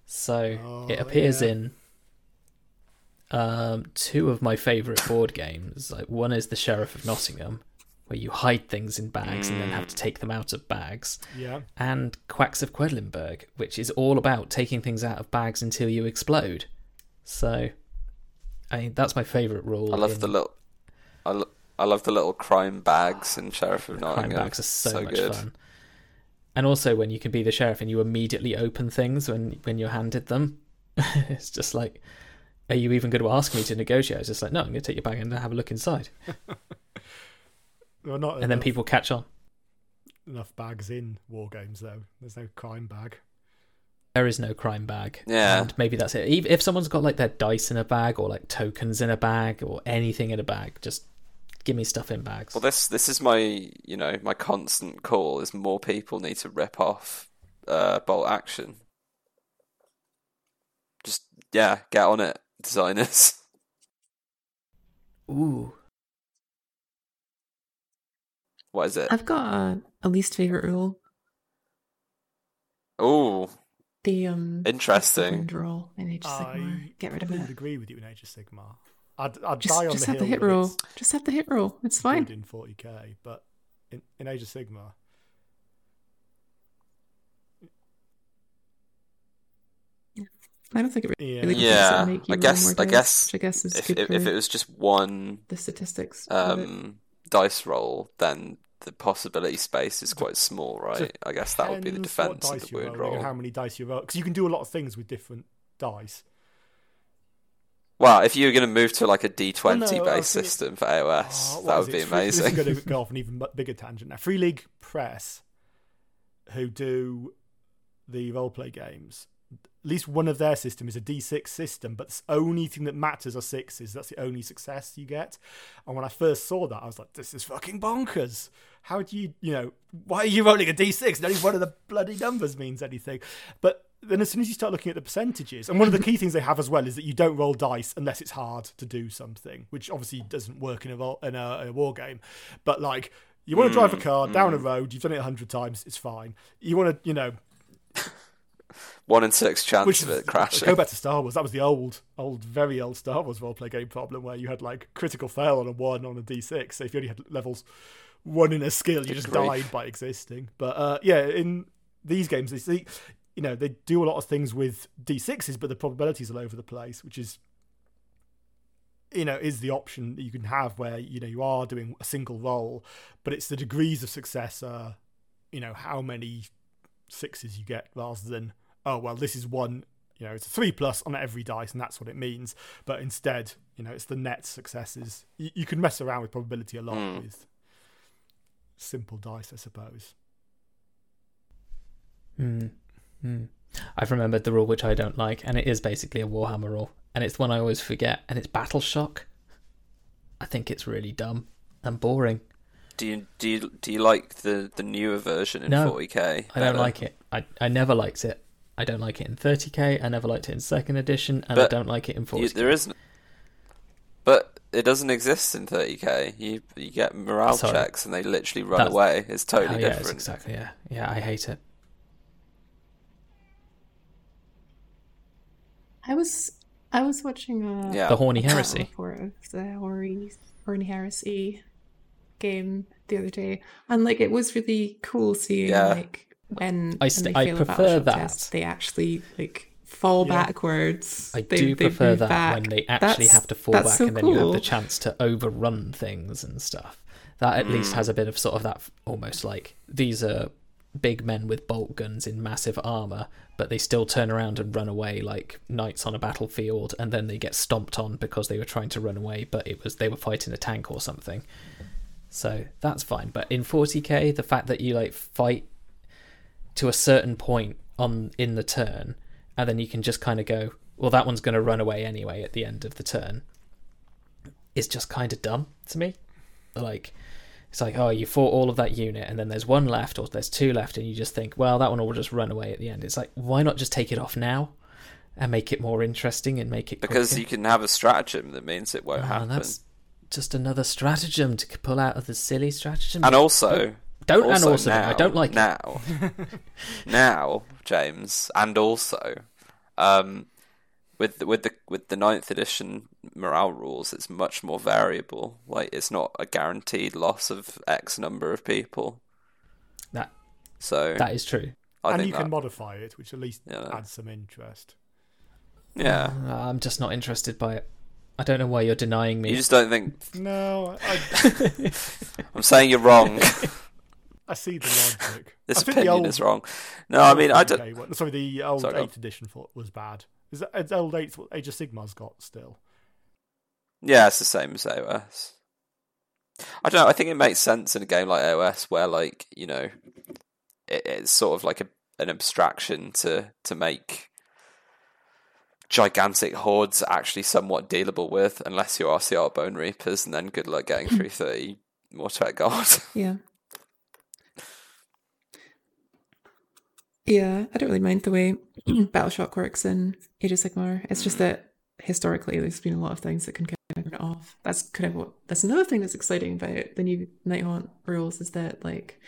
S1: So
S2: Oh,
S1: it appears
S2: yeah.
S1: in um, two of my favorite board games. Like one is the Sheriff of Nottingham, where you hide things in bags and then have to mm. take them out of bags,
S2: yeah
S1: and Quacks of Quedlinburg, which is all about taking things out of bags until you explode. So, I mean, that's my favorite rule.
S4: I love
S1: in-
S4: the little, I, lo- I love the little crime bags in Sheriff of
S1: crime bags are so,
S4: so
S1: much
S4: good.
S1: fun. And also when you can be the sheriff and you immediately open things when when you're handed them, it's just like, are you even going to ask me to negotiate? It's just like, no, I'm going to take your bag and have a look inside,
S2: well, not
S1: and then people catch on.
S2: enough bags in war games though. There's no crime bag.
S1: There is no crime bag.
S4: Yeah.
S1: and maybe that's it. If someone's got like their dice in a bag or like tokens in a bag or anything in a bag, just give me stuff in bags.
S4: Well, this this is my you know my constant call is more people need to rip off uh, bolt action. Just yeah, get on it, designers.
S1: Ooh,
S4: What is it?
S3: I've got a, a least favorite rule.
S4: Oh,
S3: The um
S4: Interesting.
S3: disciplined rule in Age of Sigmar.
S2: I
S3: Get rid of
S2: probably
S3: it.
S2: would agree with you in Age of Sigmar. I'd, I'd
S3: Just,
S2: die on
S3: just
S2: the
S3: have the hit
S2: that
S3: rule. Just have the hit rule. It's fine.
S2: in 40k, but in, in Age of Sigmar,
S3: I don't think it really
S2: Yeah.
S3: really
S4: Yeah,
S3: make you
S4: I guess-
S3: more
S4: I guess
S3: I guess is
S4: if
S3: good
S4: if, if it was just one
S3: the statistics. of it.
S4: um, dice roll, then the possibility space is quite small, right? I guess that would be the defense of
S2: dice
S4: the wound roll.
S2: how many dice you roll, because you can do a lot of things with different dice.
S4: Well, if you were going to move to like a D20
S2: Well, no,
S4: based system for AOS,
S2: Oh, ah, what
S4: that would be
S2: it? Free- This is going to go off an even bigger tangent now. Free League Press, who do the roleplay games, at least one of their system is a D6 system, but the only thing that matters are sixes. That's the only success you get. And when I first saw that, I was like, this is fucking bonkers. How do you, you know, why are you rolling a D6? Only one of the bloody numbers means anything. But then as soon as you start looking at the percentages, and one of the key things they have as well is that you don't roll dice unless it's hard to do something, which obviously doesn't work in a, in a, in a war game. But like, you want to drive a mm, car down a mm. road, you've done it a hundred times, it's fine. You want to, you know,
S4: One in six chance
S2: which
S4: of it crashing.
S2: Go back to Star Wars. That was the old, old, very old Star Wars roleplay game problem where you had like critical fail on a one on a d6. So if you only had levels one in a skill, you
S4: Good
S2: just
S4: grief.
S2: died by existing. But uh, yeah, in these games, they see, you know, they do a lot of things with d6s, but the probabilities all over the place, which is you know is the option that you can have where you know you are doing a single roll but it's the degrees of success uh you know how many sixes you get rather than oh well this is one you know it's a three plus on every dice and that's what it means but instead you know it's the net successes you, you can mess around with probability a lot
S4: Hmm.
S2: with simple dice i suppose
S1: Hmm. Hmm. I've remembered the rule which I don't like, and it is basically a Warhammer rule, and it's the one I always forget, and it's Battle Shock. I think it's really dumb and boring.
S4: Do you do you do you like the the newer version in
S1: No,
S4: 40k?
S1: I don't like it. I I never liked it. I don't like it in 30k. I never liked it in second edition, and I don't like it in 40k.
S4: You, there isn't. But it doesn't exist in 30k. You you get morale
S1: Sorry.
S4: checks and they literally run
S1: That's-
S4: away. It's totally
S1: yeah, it's
S4: different.
S1: exactly. Yeah, yeah. I hate it.
S3: I was I was watching a
S4: Yeah.
S1: The horny heresy.
S3: report of the horny horny heresy game the other day, and like it was really cool seeing
S4: Yeah.
S3: like when
S1: I
S3: when
S1: st-
S3: they
S1: I
S3: fail a
S1: prefer
S3: battleship
S1: that.
S3: test, they actually like fall
S2: Yeah.
S3: backwards.
S1: I
S3: They-
S1: do
S3: they
S1: prefer that
S3: back.
S1: when they actually
S3: That's-
S1: have to fall back
S3: so
S1: and then you have the chance to overrun things and stuff. That at least
S4: Mm.
S1: has a bit of sort of that almost like these are big men with bolt guns in massive armor, but they still turn around and run away like knights on a battlefield, and then they get stomped on because they were trying to run away, but it was they were fighting a tank or something. So that's fine. But in 40k, the fact that you like fight to a certain point on in the turn, and then you can just kind of go, well, that one's going to run away anyway at the end of the turn, is just kind of dumb to me. Like, it's like, oh, you fought all of that unit, and then there's one left, or there's two left, and you just think, well, that one will just run away at the end. It's like, why not just take it off now and make it more interesting and make it
S4: Because
S1: quicker?
S4: you can have a stratagem that means it won't
S1: Oh,
S4: happen.
S1: that's just another stratagem to pull out of the silly stratagem.
S4: And also,
S1: don't and
S4: also
S1: also
S4: now,
S1: I don't like it.
S4: now, now, James, and also, um, with the, with the with the ninth edition morale rules, it's much more variable. Like it's not a guaranteed loss of X number of people.
S1: That
S4: So
S1: that is true.
S4: I
S2: and
S4: think
S2: you can modify it, which at least
S4: Yeah.
S2: adds some interest.
S4: yeah.
S1: Uh, I'm just not interested by it. I don't know why you're denying me.
S4: You just don't think
S2: No, I,
S4: I'm saying you're wrong.
S2: I see the logic.
S4: this
S2: I think the old-
S4: is wrong. No, I mean I don't.
S2: Okay, well, sorry, the old
S4: Sorry,
S2: 8th edition thought was bad. Is that it's old 8th what Age of Sigmar's got still?
S4: Yeah, it's the same as AOS. I don't know. I think it makes sense in a game like AOS where, like, you know, it, it's sort of like a, an abstraction to to make gigantic hordes actually somewhat dealable with, unless you are CR Bone Reapers, and then good luck getting through thirty Mortek Guard.
S3: Yeah. Yeah, I don't really mind the way Battleshock works in Age of Sigmar. It's just hmm. that historically there's been a lot of things that can kind of turn it off. That's kind of what that's another thing that's exciting about the new Nighthaunt rules is that like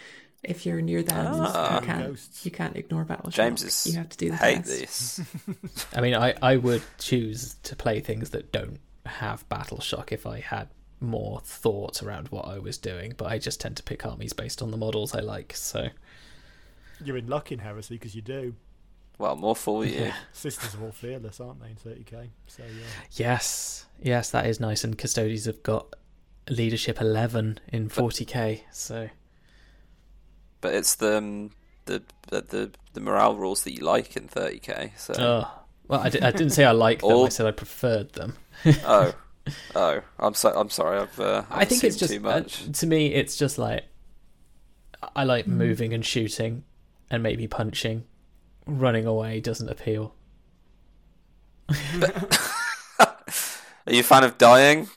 S3: if you're near them
S4: Ah.
S3: you can't
S2: Ghosts.
S3: you can't ignore Battleshock.
S4: James is
S3: you have to do the
S4: hate
S3: test.
S4: this.
S1: I mean, I, I would choose to play things that don't have battle shock if I had more thought around what I was doing, but I just tend to pick armies based on the models I like. So
S2: You're in luck in Heresy because you do.
S4: Well, more for you.
S1: Yeah.
S2: Sisters are all fearless, aren't they, in 30k? So, yeah.
S1: yes, yes, that is nice. And Custodes have got leadership eleven in forty k. So
S4: But it's the um, the, the the the morale rules that you like in 30k. So
S1: oh, well, I, di- I didn't say I like them. I said I preferred them.
S4: oh oh, I'm so I'm sorry. I've uh,
S1: I think it's just
S4: too much.
S1: uh, to me. It's just like I like
S3: Mm.
S1: moving and shooting, and maybe punching. Running away doesn't appeal.
S4: Are you a fan of dying?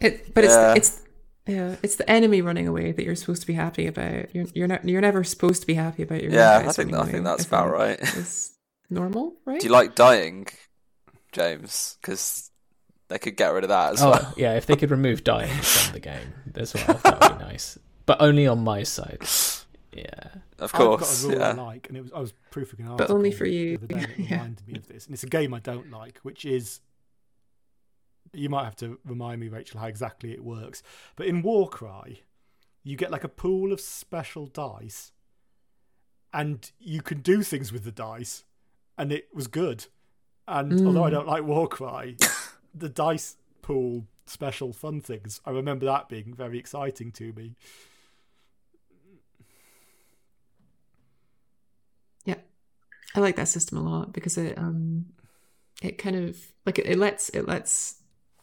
S3: It, but
S4: Yeah.
S3: it's it's yeah, it's the enemy running away that you're supposed to be happy about. You're you're not you're never supposed to be happy about your own
S4: Yeah, I think I think
S3: away,
S4: that's about right.
S3: Is normal, right?
S4: Do you like dying, James? Because they could get rid of that as
S1: Oh
S4: well.
S1: yeah, if they could remove dying from the game as well, that would be nice. But only on my side. Yeah.
S4: Of course.
S2: I've got
S4: course,
S2: a rule I
S4: yeah.
S2: like, and it was I was proofing an
S3: But only for you.
S2: the other day that
S3: Yeah.
S2: reminded me of this, and it's a game I don't like, which is. You might have to remind me, Rachel, how exactly it works. But in Warcry, you get like a pool of special dice, and you can do things with the dice, and it was good. And although I
S3: Mm.
S2: don't like Warcry, the dice pool special fun things, I remember that being very exciting to me.
S3: Yeah, I like that system a lot because it um it kind of like it, it lets it lets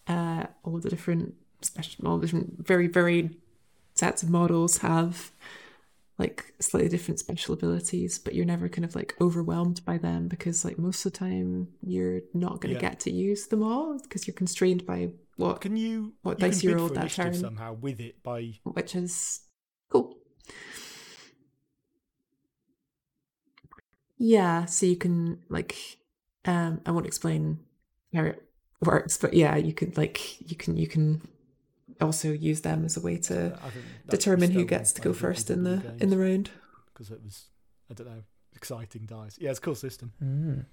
S3: uh all the different special all the different very varied sets of models have like slightly different special abilities, but you're never kind of like overwhelmed by them because like most of the time you're not going to
S2: Yeah.
S3: get to use them all because you're constrained by what
S2: Can you
S3: What
S2: you
S3: dice
S2: can
S3: you rolled that turn?
S2: somehow with it by
S3: which is cool. Yeah, so you can like um I won't explain how it works. But yeah, you could like you can you can also use them as a way to
S2: I think that
S3: determine who gets to go first in the
S2: blue
S3: in the round.
S2: because it was I don't know exciting dice. Yeah, it's a cool system.
S1: Mm.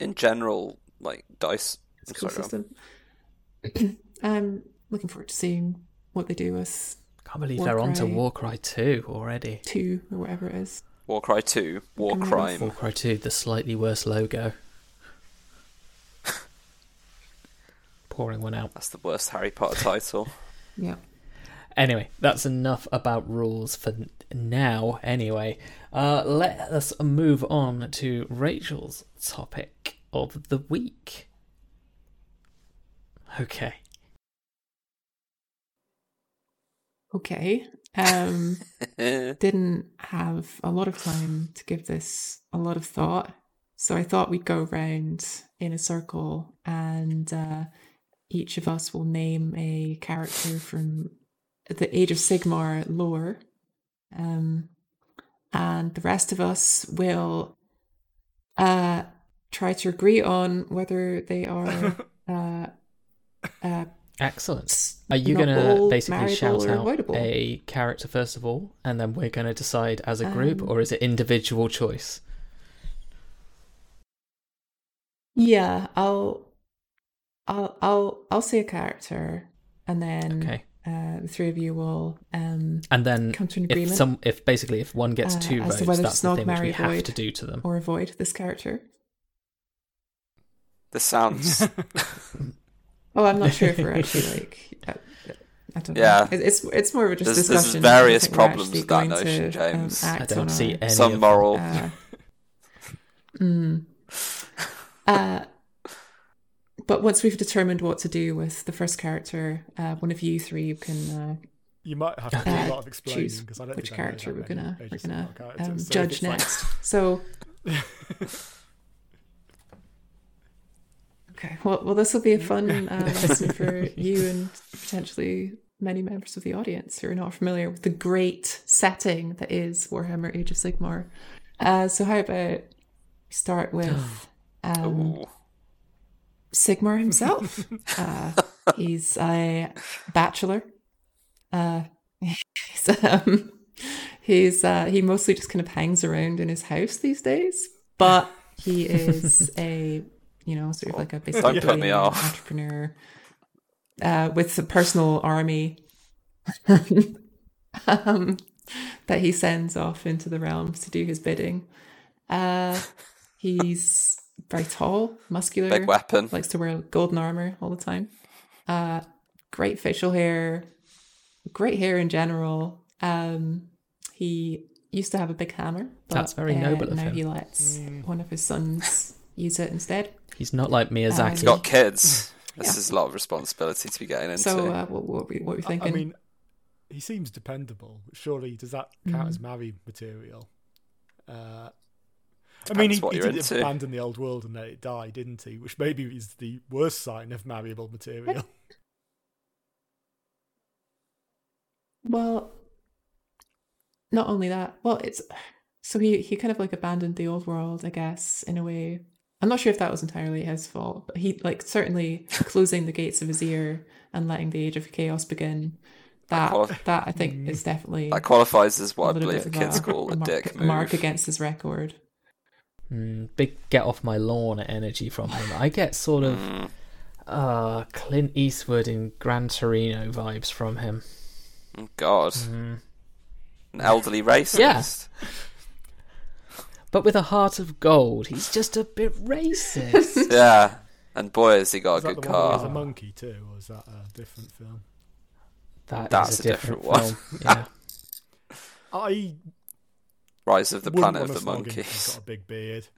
S4: In general, like dice.
S3: It's a cool
S4: Sorry,
S3: system. I'm looking forward to seeing what they do with
S1: Can't believe they're on to
S3: Warcry.
S1: Warcry 2 already.
S3: two or whatever it is.
S4: Warcry Two, War
S3: Can
S4: Crime.
S1: Warcry 2, the slightly worse logo. Pouring one out.
S4: That's the worst Harry Potter title.
S3: Yeah.
S1: Anyway, that's enough about rules for now. Anyway, uh, let us move on to Rachel's topic of the week. Okay.
S3: Okay. Um didn't have a lot of time to give this a lot of thought. So I thought we'd go around in a circle and uh, each of us will name a character from the Age of Sigmar lore. Um, and the rest of us will uh, try to agree on whether they are uh, uh,
S1: Excellent. Are you going to basically shout out
S3: avoidable.
S1: a character first of all, and then we're going to decide as a group,
S3: Um,
S1: or is it individual choice?
S3: Yeah, I'll, I'll, I'll, I'll say a character, and then
S1: Okay.
S3: uh, the three of you will um
S1: And then
S3: come to an
S1: if
S3: agreement
S1: some, if basically if one gets
S3: uh,
S1: two
S3: as to
S1: votes,
S3: whether to
S1: that's the
S3: snog,
S1: thing which we
S3: marry,
S1: have to do to them.
S3: or avoid this character.
S4: this sounds.
S3: Oh, I'm not sure if we're actually like. I, I don't know.
S4: Yeah.
S3: It- It's it's more of a just
S4: There's- there's
S3: discussion. I don't
S4: various problems with that
S3: going
S4: notion,
S3: to, um,
S4: James.
S3: act
S1: I don't
S3: on
S1: see
S3: our,
S1: any
S4: Some moral.
S3: Uh, mm. Uh, but once we've determined what to do with the first character, uh, one of you three you can uh,
S2: You might have to do
S3: Uh,
S2: a lot of explaining
S3: choose
S2: because I don't
S3: which
S2: think I know
S3: character we're gonna we're gonna um,
S2: so
S3: judge
S2: it's like-
S3: next. So okay, well, well, this will be a fun uh, lesson for you and potentially many members of the audience who are not familiar with the great setting that is Warhammer Age of Sigmar. Uh, so how about start with um. Sigmar himself. uh, he's a bachelor. Uh, he's um, he's uh, he mostly just kind of hangs around in his house these days, but he is a you know sort of like a basically
S4: Don't put me off.
S3: entrepreneur uh, with a personal army um, that he sends off into the realms to do his bidding. Uh, he's very tall, muscular,
S4: Big weapon.
S3: likes to wear golden armor all the time. Uh, great facial hair, great hair in general. Um, he used to have a big hammer. But,
S1: That's very
S3: uh,
S1: noble of
S3: now
S1: him.
S3: he lets one of his sons use it instead.
S1: He's not like Miyazaki.
S3: He's
S4: Got kids. This
S3: Yeah.
S4: is a lot of responsibility to be getting into.
S3: So, uh, what, what, we, what we
S2: I-
S3: thinking?
S2: I mean, he seems dependable. Surely, does that count as married material? Uh, I mean, he, he did
S4: into.
S2: abandon the old world and let it die, didn't he? Which maybe is the worst sign of malleable material.
S3: Well, not only that. Well, it's so he he kind of like abandoned the old world, I guess, in a way. I'm not sure if that was entirely his fault, but he like certainly closing the gates of Azyr and letting the age of chaos begin. That
S4: quali-
S3: that I think hmm. is definitely
S4: that qualifies as what I believe the kids
S3: a-
S4: call a,
S3: mark,
S4: dick move.
S3: mark against his record.
S1: Mm, big get off my lawn energy from him. I get sort of
S4: Mm,
S1: uh, Clint Eastwood in Gran Torino vibes from him.
S4: oh God,
S1: Mm.
S4: an elderly racist.
S1: Yeah. But with a heart of gold, he's just a bit racist.
S4: Yeah. And boy, has he got
S2: is
S4: a
S2: that
S4: good
S2: the one was
S4: car.
S2: a monkey too, or is that a different film?
S1: That is
S4: That's
S1: a
S4: a
S1: different,
S4: different one.
S1: film. Yeah.
S2: I
S4: Rise of the
S2: wouldn't
S4: Planet of the
S2: snog him 'cause
S4: Monkeys.
S2: He's got a big beard.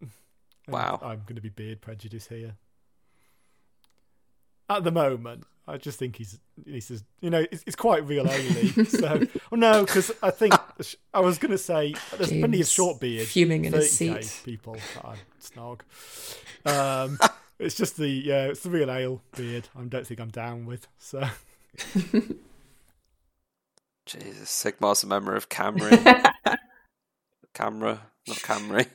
S4: Wow.
S2: I'm going to be beard prejudice here. At the moment, I just think he's he's just, you know it's, it's quite real only. so well, no, because I think I was going to say there's plenty of short beard
S3: fuming in his seat.
S2: people that I snog. Um, it's just the yeah, it's the real ale beard. I don't think I'm down with. So
S4: Jesus, Sigmar's a member of Camry. Camera, not Camry.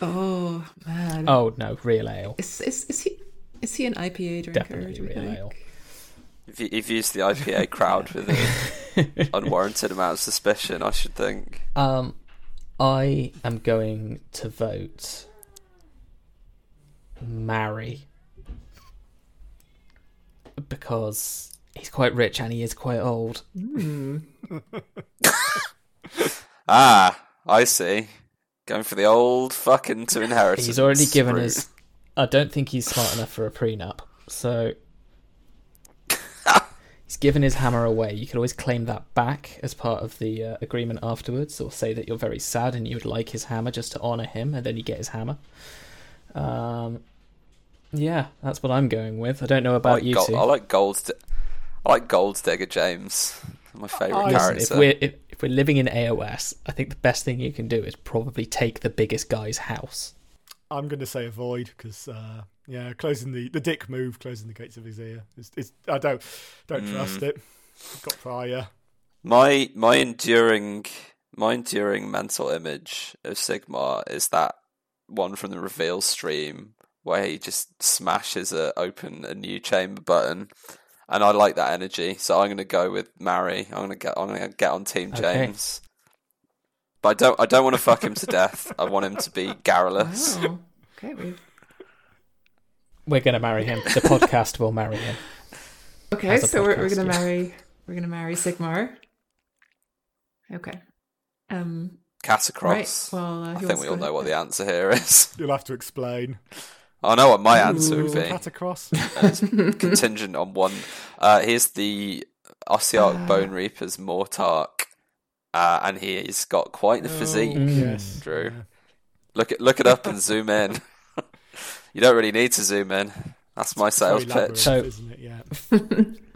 S3: Oh man.
S1: Oh no, real ale.
S3: Is, is, is he is he an IPA drinker?
S1: Definitely
S3: do we
S1: real
S3: think?
S1: ale.
S4: If you, if you use the IPA crowd with an unwarranted amount of suspicion, I should think.
S1: Um, I am going to vote marry because he's quite rich and he is quite old.
S3: Hmm.
S4: Ah, I see. Going for the old fucking to inheritance.
S1: He's already given
S4: route.
S1: us. I don't think he's smart enough for a prenup, so he's given his hammer away. You could always claim that back as part of the uh, agreement afterwards, or say that you're very sad and you would like his hammer just to honor him, and then you get his hammer. Um, yeah, that's what I'm going with. I don't know
S4: I
S1: about
S4: like,
S1: you
S4: Gold,
S1: two.
S4: I like Gold. I like Gold Digger James. My favourite
S2: I-
S1: Listen,
S4: character.
S1: if we're if, if we're living in AOS, I think the best thing you can do is probably take the biggest guy's house.
S2: I'm going to say avoid because uh, yeah, closing the the dick move, closing the gates of Azyr. It's, it's I don't don't trust
S4: Mm.
S2: it. Got prior.
S4: My my enduring my enduring mental image of Sigmar is that one from the reveal stream where he just smashes a open a new chamber button, and I like that energy. So I'm going to go with Mary. I'm going to get I'm going to get on Team
S1: Okay.
S4: James. But I don't I don't want to fuck him to death. I want him to be garrulous.
S3: Wow. Okay, we've
S1: We're going to marry him. The podcast will marry him.
S3: Okay,
S1: As a
S3: so we're, we're gonna
S1: yeah.
S3: marry we're gonna marry Sigmar. Okay. Um
S4: Katakros.
S3: right. Well uh,
S4: I think we all
S3: go
S4: know what the answer here is.
S2: You'll have to explain.
S4: I know what my answer
S3: Ooh.
S4: would be.
S2: Katakros.
S4: It's contingent on one. Uh, here's the Ossiarch. Bone Reaper's Mortarch, uh, and he's got quite the physique.
S1: Mm.
S2: yes,
S4: Drew.
S2: yeah.
S4: Look it, look it up and zoom in. you don't really need to zoom in. That's my sales
S2: Very
S4: pitch.
S1: So-
S2: Yeah.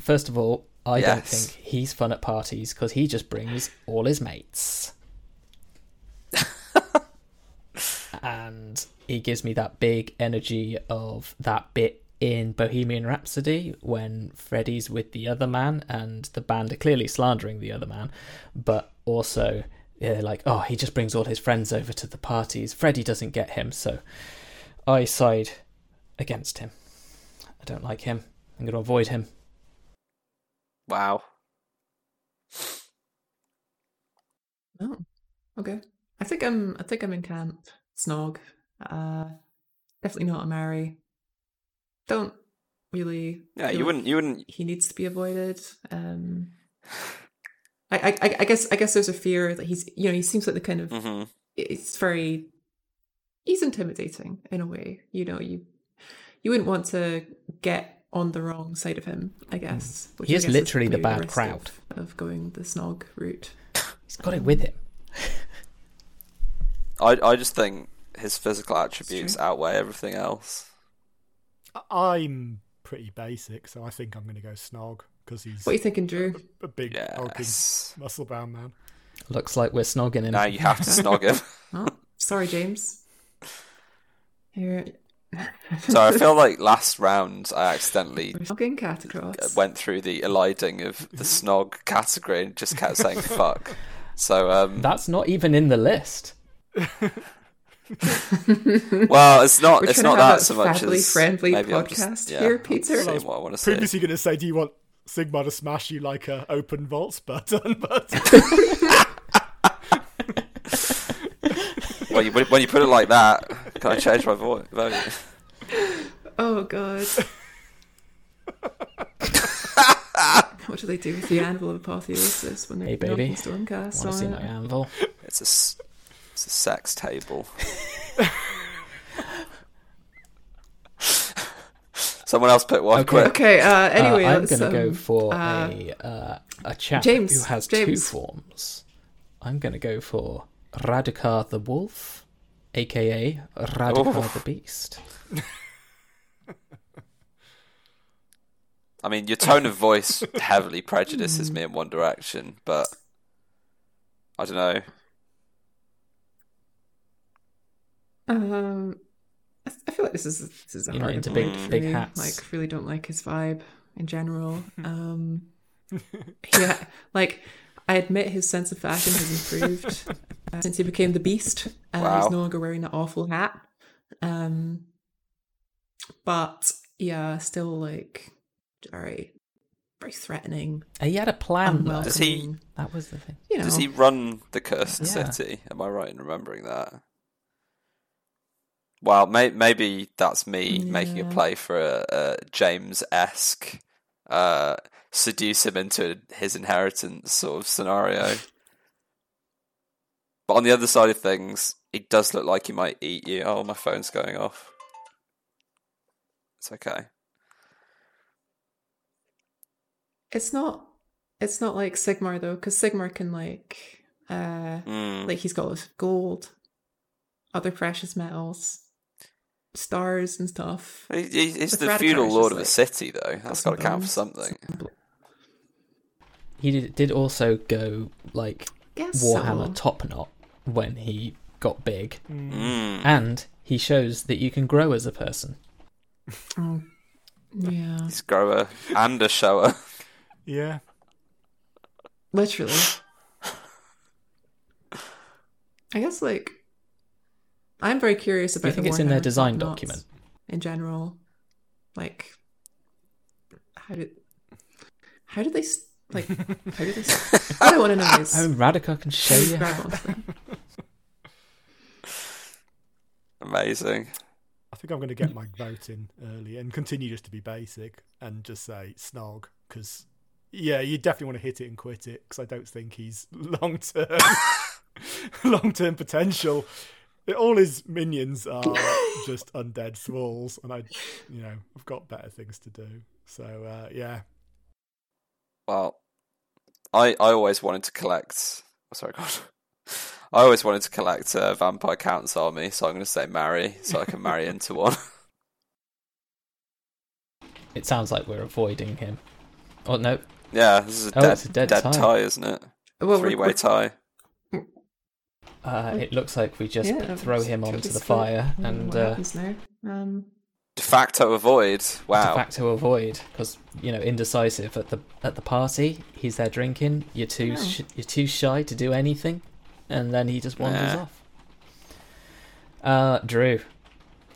S1: First of all, I don't think he's fun at parties because he just brings all his mates. and he gives me that big energy of that bit in Bohemian Rhapsody when Freddie's with the other man and the band are clearly slandering the other man, but also yeah, like, oh, he just brings all his friends over to the parties. Freddie doesn't get him, so I side against him. I don't like him. I'm going to avoid him.
S4: Wow.
S3: Oh. Okay. I think I'm I think I'm in camp. Snog. Uh definitely not a marry. Don't really
S4: Yeah, you wouldn't. You wouldn't.
S3: he needs to be avoided. Um I, I I- I guess I guess there's a fear that he's you know, he seems like the kind of
S4: hmm
S3: it's very he's intimidating in a way you know you you wouldn't want to get on the wrong side of him i guess which
S1: He is
S3: guess
S1: literally the bad crowd.
S3: of, of going the snog route
S1: He's got it with him.
S4: I I just think his physical attributes outweigh everything else.
S2: I- I'm pretty basic, so I think I'm going to go Snog because he's
S3: what are you thinking drew
S2: a big, hulking,
S4: Yes.
S2: muscle-bound man.
S1: Looks like we're snogging him.
S4: Now you have to snog him.
S3: oh sorry james here
S4: So I feel like last round I accidentally
S3: we're snogging Katakros
S4: went through the eliding of the snog category and just kept saying fuck. So um,
S1: That's not even in the list.
S4: well, it's not.
S3: We're
S4: it's not
S3: to have
S4: that
S3: a
S4: so much
S3: family
S4: as
S3: friendly
S4: maybe
S3: podcast
S4: just, yeah,
S3: here,
S4: I'm
S3: Peter.
S4: saying
S3: Well, I
S2: was
S4: what I want to say.
S2: Previously going to say, do you want Sigmar to smash you like a open vaults button? But
S4: When you when you put it like that, can I change my vo- vote?
S3: oh god what do they do with the anvil of apotheosis when they're
S1: Hey, baby.
S3: knocking stormcast
S1: Want to see my anvil?
S4: It's a s- it's a sex table. Someone else put one.
S1: Okay.
S4: Quick.
S3: Okay. Uh, anyway,
S1: uh, I'm going to go
S3: um,
S1: for
S3: uh,
S1: a uh, a chap
S3: James,
S1: who has two forms. I'm going to go for Radukar the Wolf, aka Radukar
S4: Oof.
S1: the Beast.
S4: I mean, your tone of voice heavily prejudices me in one direction, but I don't know.
S3: Um, I I feel like this is this is a
S1: You're not into
S4: big-
S3: for
S1: big
S3: me.
S1: hats.
S3: Like, really don't like his vibe in general. Um, yeah, like I admit his sense of fashion has improved uh, since he became the Beast. Uh,
S4: Wow.
S3: He's no longer wearing that awful hat. Um, but yeah, still like very, very threatening.
S1: He had a plan. though.
S4: Does he-
S1: That was the thing.
S3: You know,
S4: Does he run the cursed
S1: Yeah.
S4: city? Am I right in remembering that? Well, may- maybe that's me making a play for a, a James esque uh, seduce him into his inheritance sort of scenario. But on the other side of things, he does look like he might eat you. Oh, my phone's going off. It's okay.
S3: It's not. It's not like Sigmar though, because Sigmar can like, uh,
S4: Mm.
S3: like he's got gold, other precious metals, stars and stuff.
S4: He- he- he's
S3: With
S4: the feudal lord
S3: just
S4: of a
S3: like
S4: city, though. That's got to count for something.
S1: He did, did also go like
S3: Guess
S1: Warhammer
S3: so.
S1: top knot when he got big,
S4: Mm.
S1: and he shows that you can grow as a person.
S3: Oh, yeah,
S4: He's grower and a shower.
S2: Yeah.
S3: literally. I guess like I'm very curious
S1: Do
S3: about.
S1: you think
S3: the
S1: it's in their design document?
S3: in general? Like, how did how did they s- like how did they? s- What I want to know is
S1: Oh, Radukar can show you.
S3: grab onto them.
S4: Amazing.
S2: I think I'm going to get my vote in early and continue just to be basic and just say Snog because yeah, you definitely want to hit it and quit it because I don't think he's long term long term potential. All his minions are just undead thralls, and I, you know, I've got better things to do. So uh, yeah,
S4: Well, I I always wanted to collect. oh, Sorry, God. I always wanted to collect a vampire count's army, so I'm going to say marry, so I can marry into one.
S1: It sounds like we're avoiding him. Oh no,
S4: yeah, this is a
S1: Oh,
S4: dead,
S1: it's a dead
S4: dead
S1: tie.
S4: tie. isn't it?
S3: Well,
S4: Three way tie.
S1: Uh, it looks like we just
S3: yeah,
S1: throw him onto the fire
S3: what-
S1: and
S3: what
S1: uh,
S3: happens now? Um,
S4: De facto avoid. Wow.
S1: De facto avoid because you know indecisive at the at the party. He's there drinking. You're too
S3: Oh.
S1: sh- you're too shy to do anything, and then he just wanders
S4: Nah.
S1: off. Uh, Drew,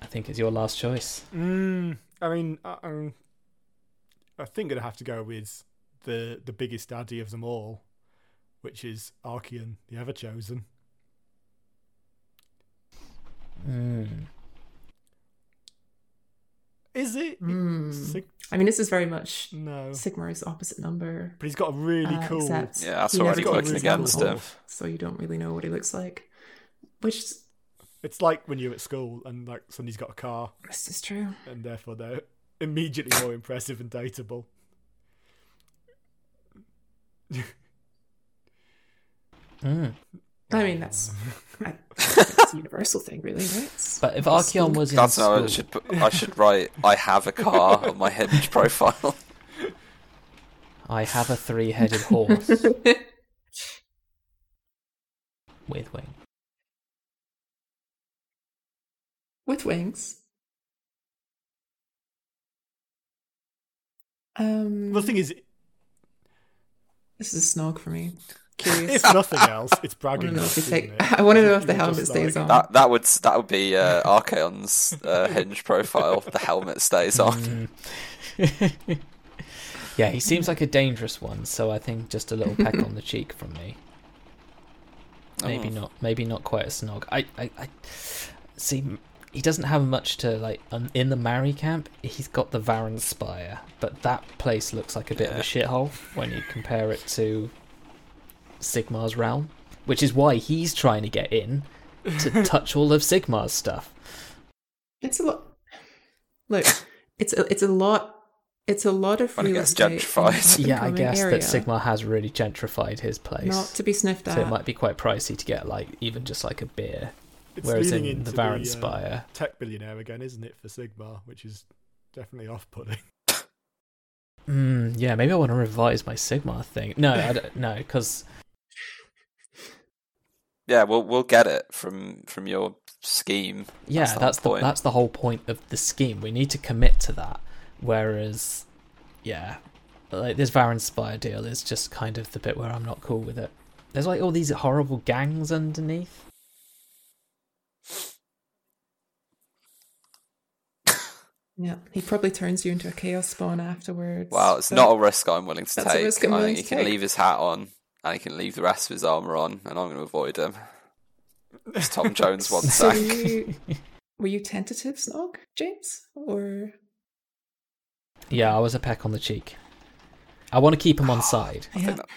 S1: I think is your last choice.
S2: mm, I mean, I, I'm- I think gonna have to go with the the biggest daddy of them all, which is Archaon, the Ever Chosen.
S1: Mm.
S2: Is it?
S3: hmm.
S2: Sig-
S3: I mean, this is very much
S2: no,
S3: Sigmar's opposite number.
S2: but he's got a really
S3: uh,
S2: cool.
S3: except
S4: Yeah, that's
S3: he
S4: already
S3: never
S2: clicking
S3: takes his
S4: against him.
S3: So you don't really know what he looks like. Which
S2: It's like when you're at school and like somebody's got a car,
S3: this is true.
S2: and therefore they're immediately more impressive and dateable.
S1: Mm.
S3: I mean, that's I, it's a universal thing, really, right? It's-
S1: But if
S3: it's Archaon
S1: was in
S4: That's how I should. Put, I should write. I have a car on my hinge profile.
S1: I have a three-headed horse with wing.
S3: with wings. Um,
S2: Well, the thing is,
S3: this is a snog for me. Curious.
S2: if nothing else, it's
S3: I
S2: bragging.
S3: want to know if
S2: rights,
S3: take.
S2: it?
S3: I want to know if the helmet stays
S2: like-
S3: on.
S4: That that would that would be uh, Archaon's uh, hinge profile. The helmet stays on.
S1: Mm. yeah, he seems like a dangerous one, so I think just a little peck on the cheek from me. Maybe
S4: Oh.
S1: not. Maybe not quite a snog. I, I, I see. He doesn't have much to like um, in the Mary camp. He's got the Varanspire, but that place looks like a bit of a shithole when you compare it to Sigmar's realm, which is why he's trying to get in to touch all of Sigmar's stuff.
S3: It's a lot. Look, it's a, it's a lot. It's a lot of
S4: When
S3: real estate
S4: gentrified.
S1: Yeah, I guess
S3: area,
S1: that Sigmar has really gentrified his place.
S3: not to be sniffed at.
S1: so it might be quite pricey to get like even just like a beer.
S2: It's
S1: Whereas in
S2: into
S1: the Varan
S2: uh,
S1: Spire,
S2: tech billionaire again, isn't it, for Sigmar, which is definitely off-putting.
S1: mm, yeah, maybe I want to revise my Sigmar thing. No, I don't, no, because
S4: Yeah, we'll we'll get it from from your scheme.
S1: yeah,
S4: the
S1: that's, the
S4: point.
S1: that's the whole point of the scheme. We need to commit to that. Whereas, yeah, like this Varanspire deal is just kind of the bit where I'm not cool with it. there's like all these horrible gangs underneath.
S3: Yeah, he probably turns you into a chaos spawn afterwards.
S4: Wow, it's
S3: but-
S4: not a risk I'm willing to
S3: That's a
S4: take.
S3: risk I'm
S4: I
S3: willing
S4: think he
S3: to
S4: can
S3: take.
S4: leave his hat on and he can leave the rest of his armor on, and I'm going to avoid him. As Tom Jones once
S3: So were you, were you tentative, Snog, James, or
S1: Yeah, I was a peck on the cheek. I want to keep him on side.
S4: I
S3: Yeah.
S4: think that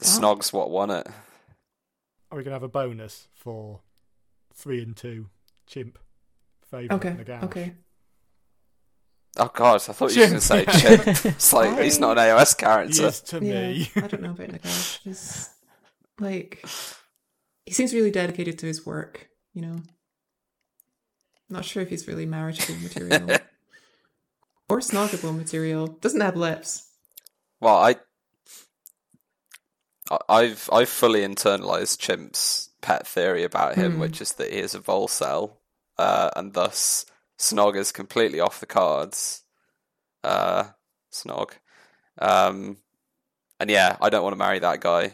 S4: Snog's what won it.
S2: Are we going to have a bonus for three and two chimp favourite
S3: okay,
S2: Nagash?
S3: okay.
S4: Oh god, I thought you were going to say Chip. It's like he's not an AOS
S2: He
S4: character.
S2: is to
S3: Yeah,
S2: me.
S3: I don't know about Nagash. He's like he seems really dedicated to his work. You know, not sure if he's really marriageable material or snoggable material. Doesn't have lips.
S4: Well, I, I- I've I've fully internalized Chimp's pet theory about him,
S3: Hmm.
S4: which is that he is a Volcel, uh, and thus Snog is completely off the cards. Uh, Snog, um, and yeah, I don't want to marry that guy.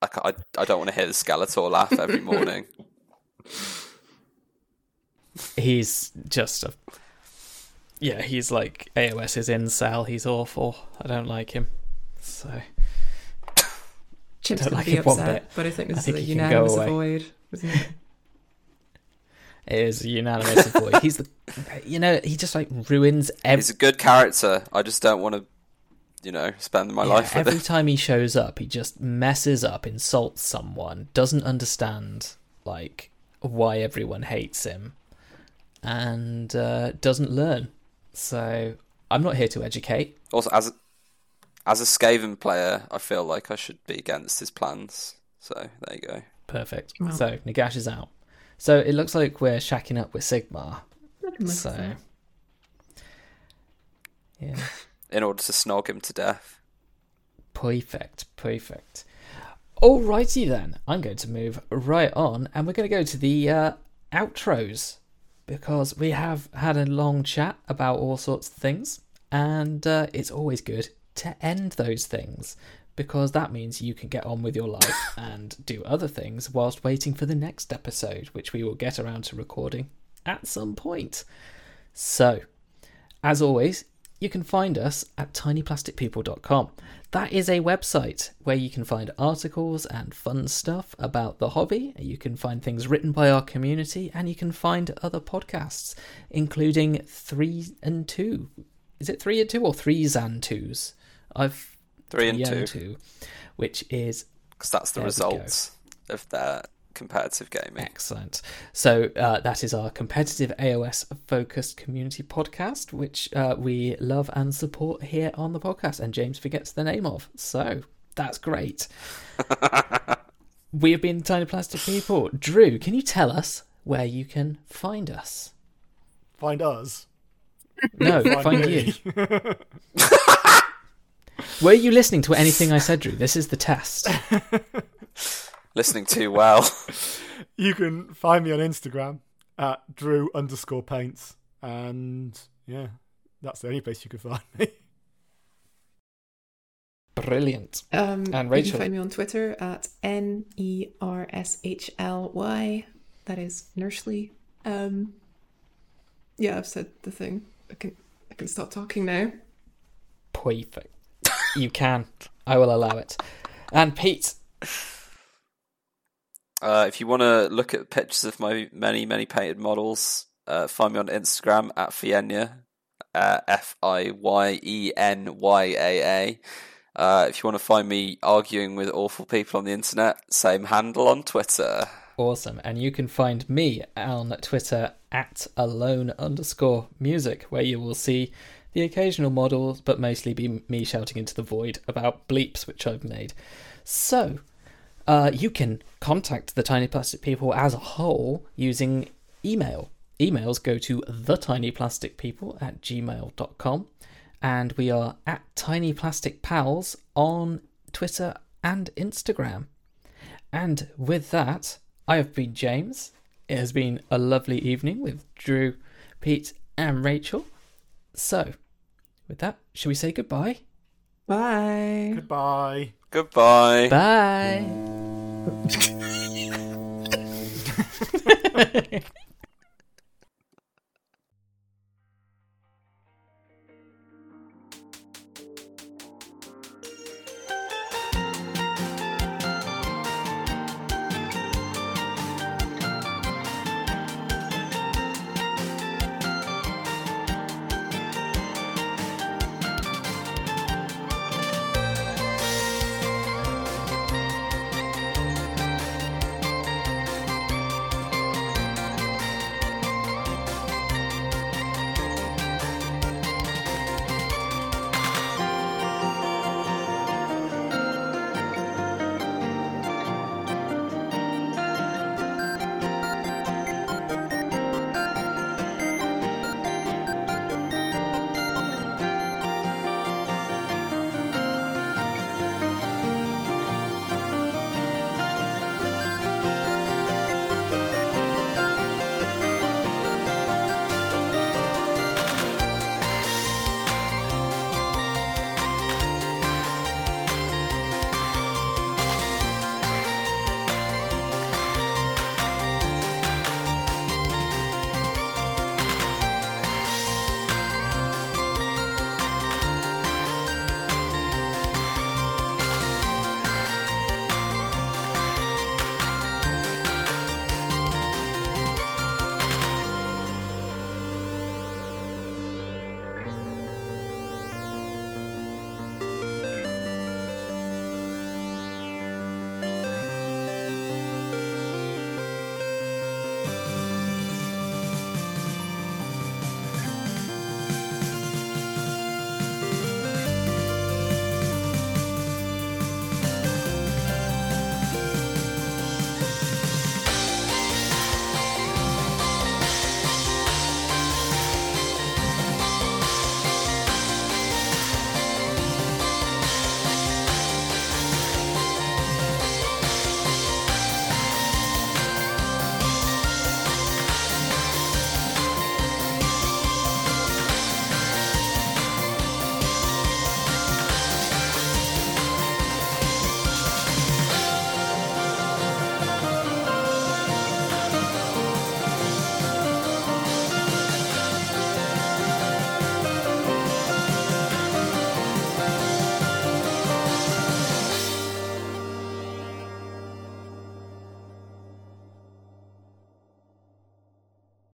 S4: I, I, I don't want to hear the Skeletor laugh every morning.
S1: He's just a. Yeah, he's like AOS is incel. He's awful. I don't like him. So
S3: Chip's
S1: Don't
S3: gonna
S1: like
S3: be
S1: it one
S3: upset,
S1: bit.
S3: but I think this
S1: I think
S3: is a
S1: can go
S3: unanimous
S1: away.
S3: avoid. Isn't it?
S1: It is a unanimous avoid. He's the, you know, he just like ruins every.
S4: He's a good character. I just don't want to, you know, spend my
S1: Yeah,
S4: life with
S1: every
S4: him.
S1: time he shows up, he just messes up, insults someone, doesn't understand like why everyone hates him, and uh, doesn't learn. So I'm not here to educate.
S4: Also, as a, as a Skaven player, I feel like I should be against his plans. So there you go.
S1: Perfect.
S3: Well.
S1: So Nagash is out. So it looks like we're shacking up with Sigmar. So yeah,
S4: In order to snog him to death.
S1: perfect, perfect. Alrighty then, I'm going to move right on, and we're going to go to the uh, outros because we have had a long chat about all sorts of things, and uh, it's always good to end those things because that means you can get on with your life and do other things whilst waiting for the next episode, which we will get around to recording at some point. So, as always, you can find us at tinyplasticpeople.com. That is a website where you can find articles and fun stuff about the hobby. You can find things written by our community, and you can find other podcasts, including three and two. Is it three and two or threes and twos? I've
S4: Three and
S1: three
S4: two.
S1: which is
S4: Because that's the
S1: There
S4: results of their competitive gaming.
S1: Excellent. So uh, that is our competitive AOS focused community podcast, which uh, we love and support here on the podcast. And James forgets the name of. So that's great. we have been Tiny Plastic People. Drew, can you tell us where you can find us?
S2: Find us.
S1: No, find,
S2: me.
S1: you. Were you listening to anything I said, Drew? This is the test.
S4: Listening too well.
S2: you can find me on Instagram at Drew underscore paints. And yeah, that's the only place you can find me.
S1: Brilliant.
S3: Um,
S1: And
S3: You can find me on Twitter at N E R S H L Y. That is Nursley. Um, yeah, I've said the thing. I can I can stop talking now.
S1: Perfect. You can. I will allow it. And Pete,
S4: Uh, if you want to look at pictures of my many, many painted models, uh, find me on Instagram at Fienya, uh, F I Y E N Y A A. Uh, if you want to find me arguing with awful people on the internet, same handle on Twitter.
S1: Awesome. And you can find me on Twitter at alone underscore music, where you will see the occasional models, but mostly be me shouting into the void about bleeps which I've made. So, uh, you can contact the Tiny Plastic People as a whole using email. Emails go to thetinyplasticpeople at gmail.com, and we are at Tiny Plastic Pals on Twitter and Instagram. And with that, I have been James. It has been a lovely evening with Drew, Pete, and Rachel. So, with that, shall we say goodbye?
S3: Bye.
S2: Goodbye.
S4: Goodbye.
S1: Bye.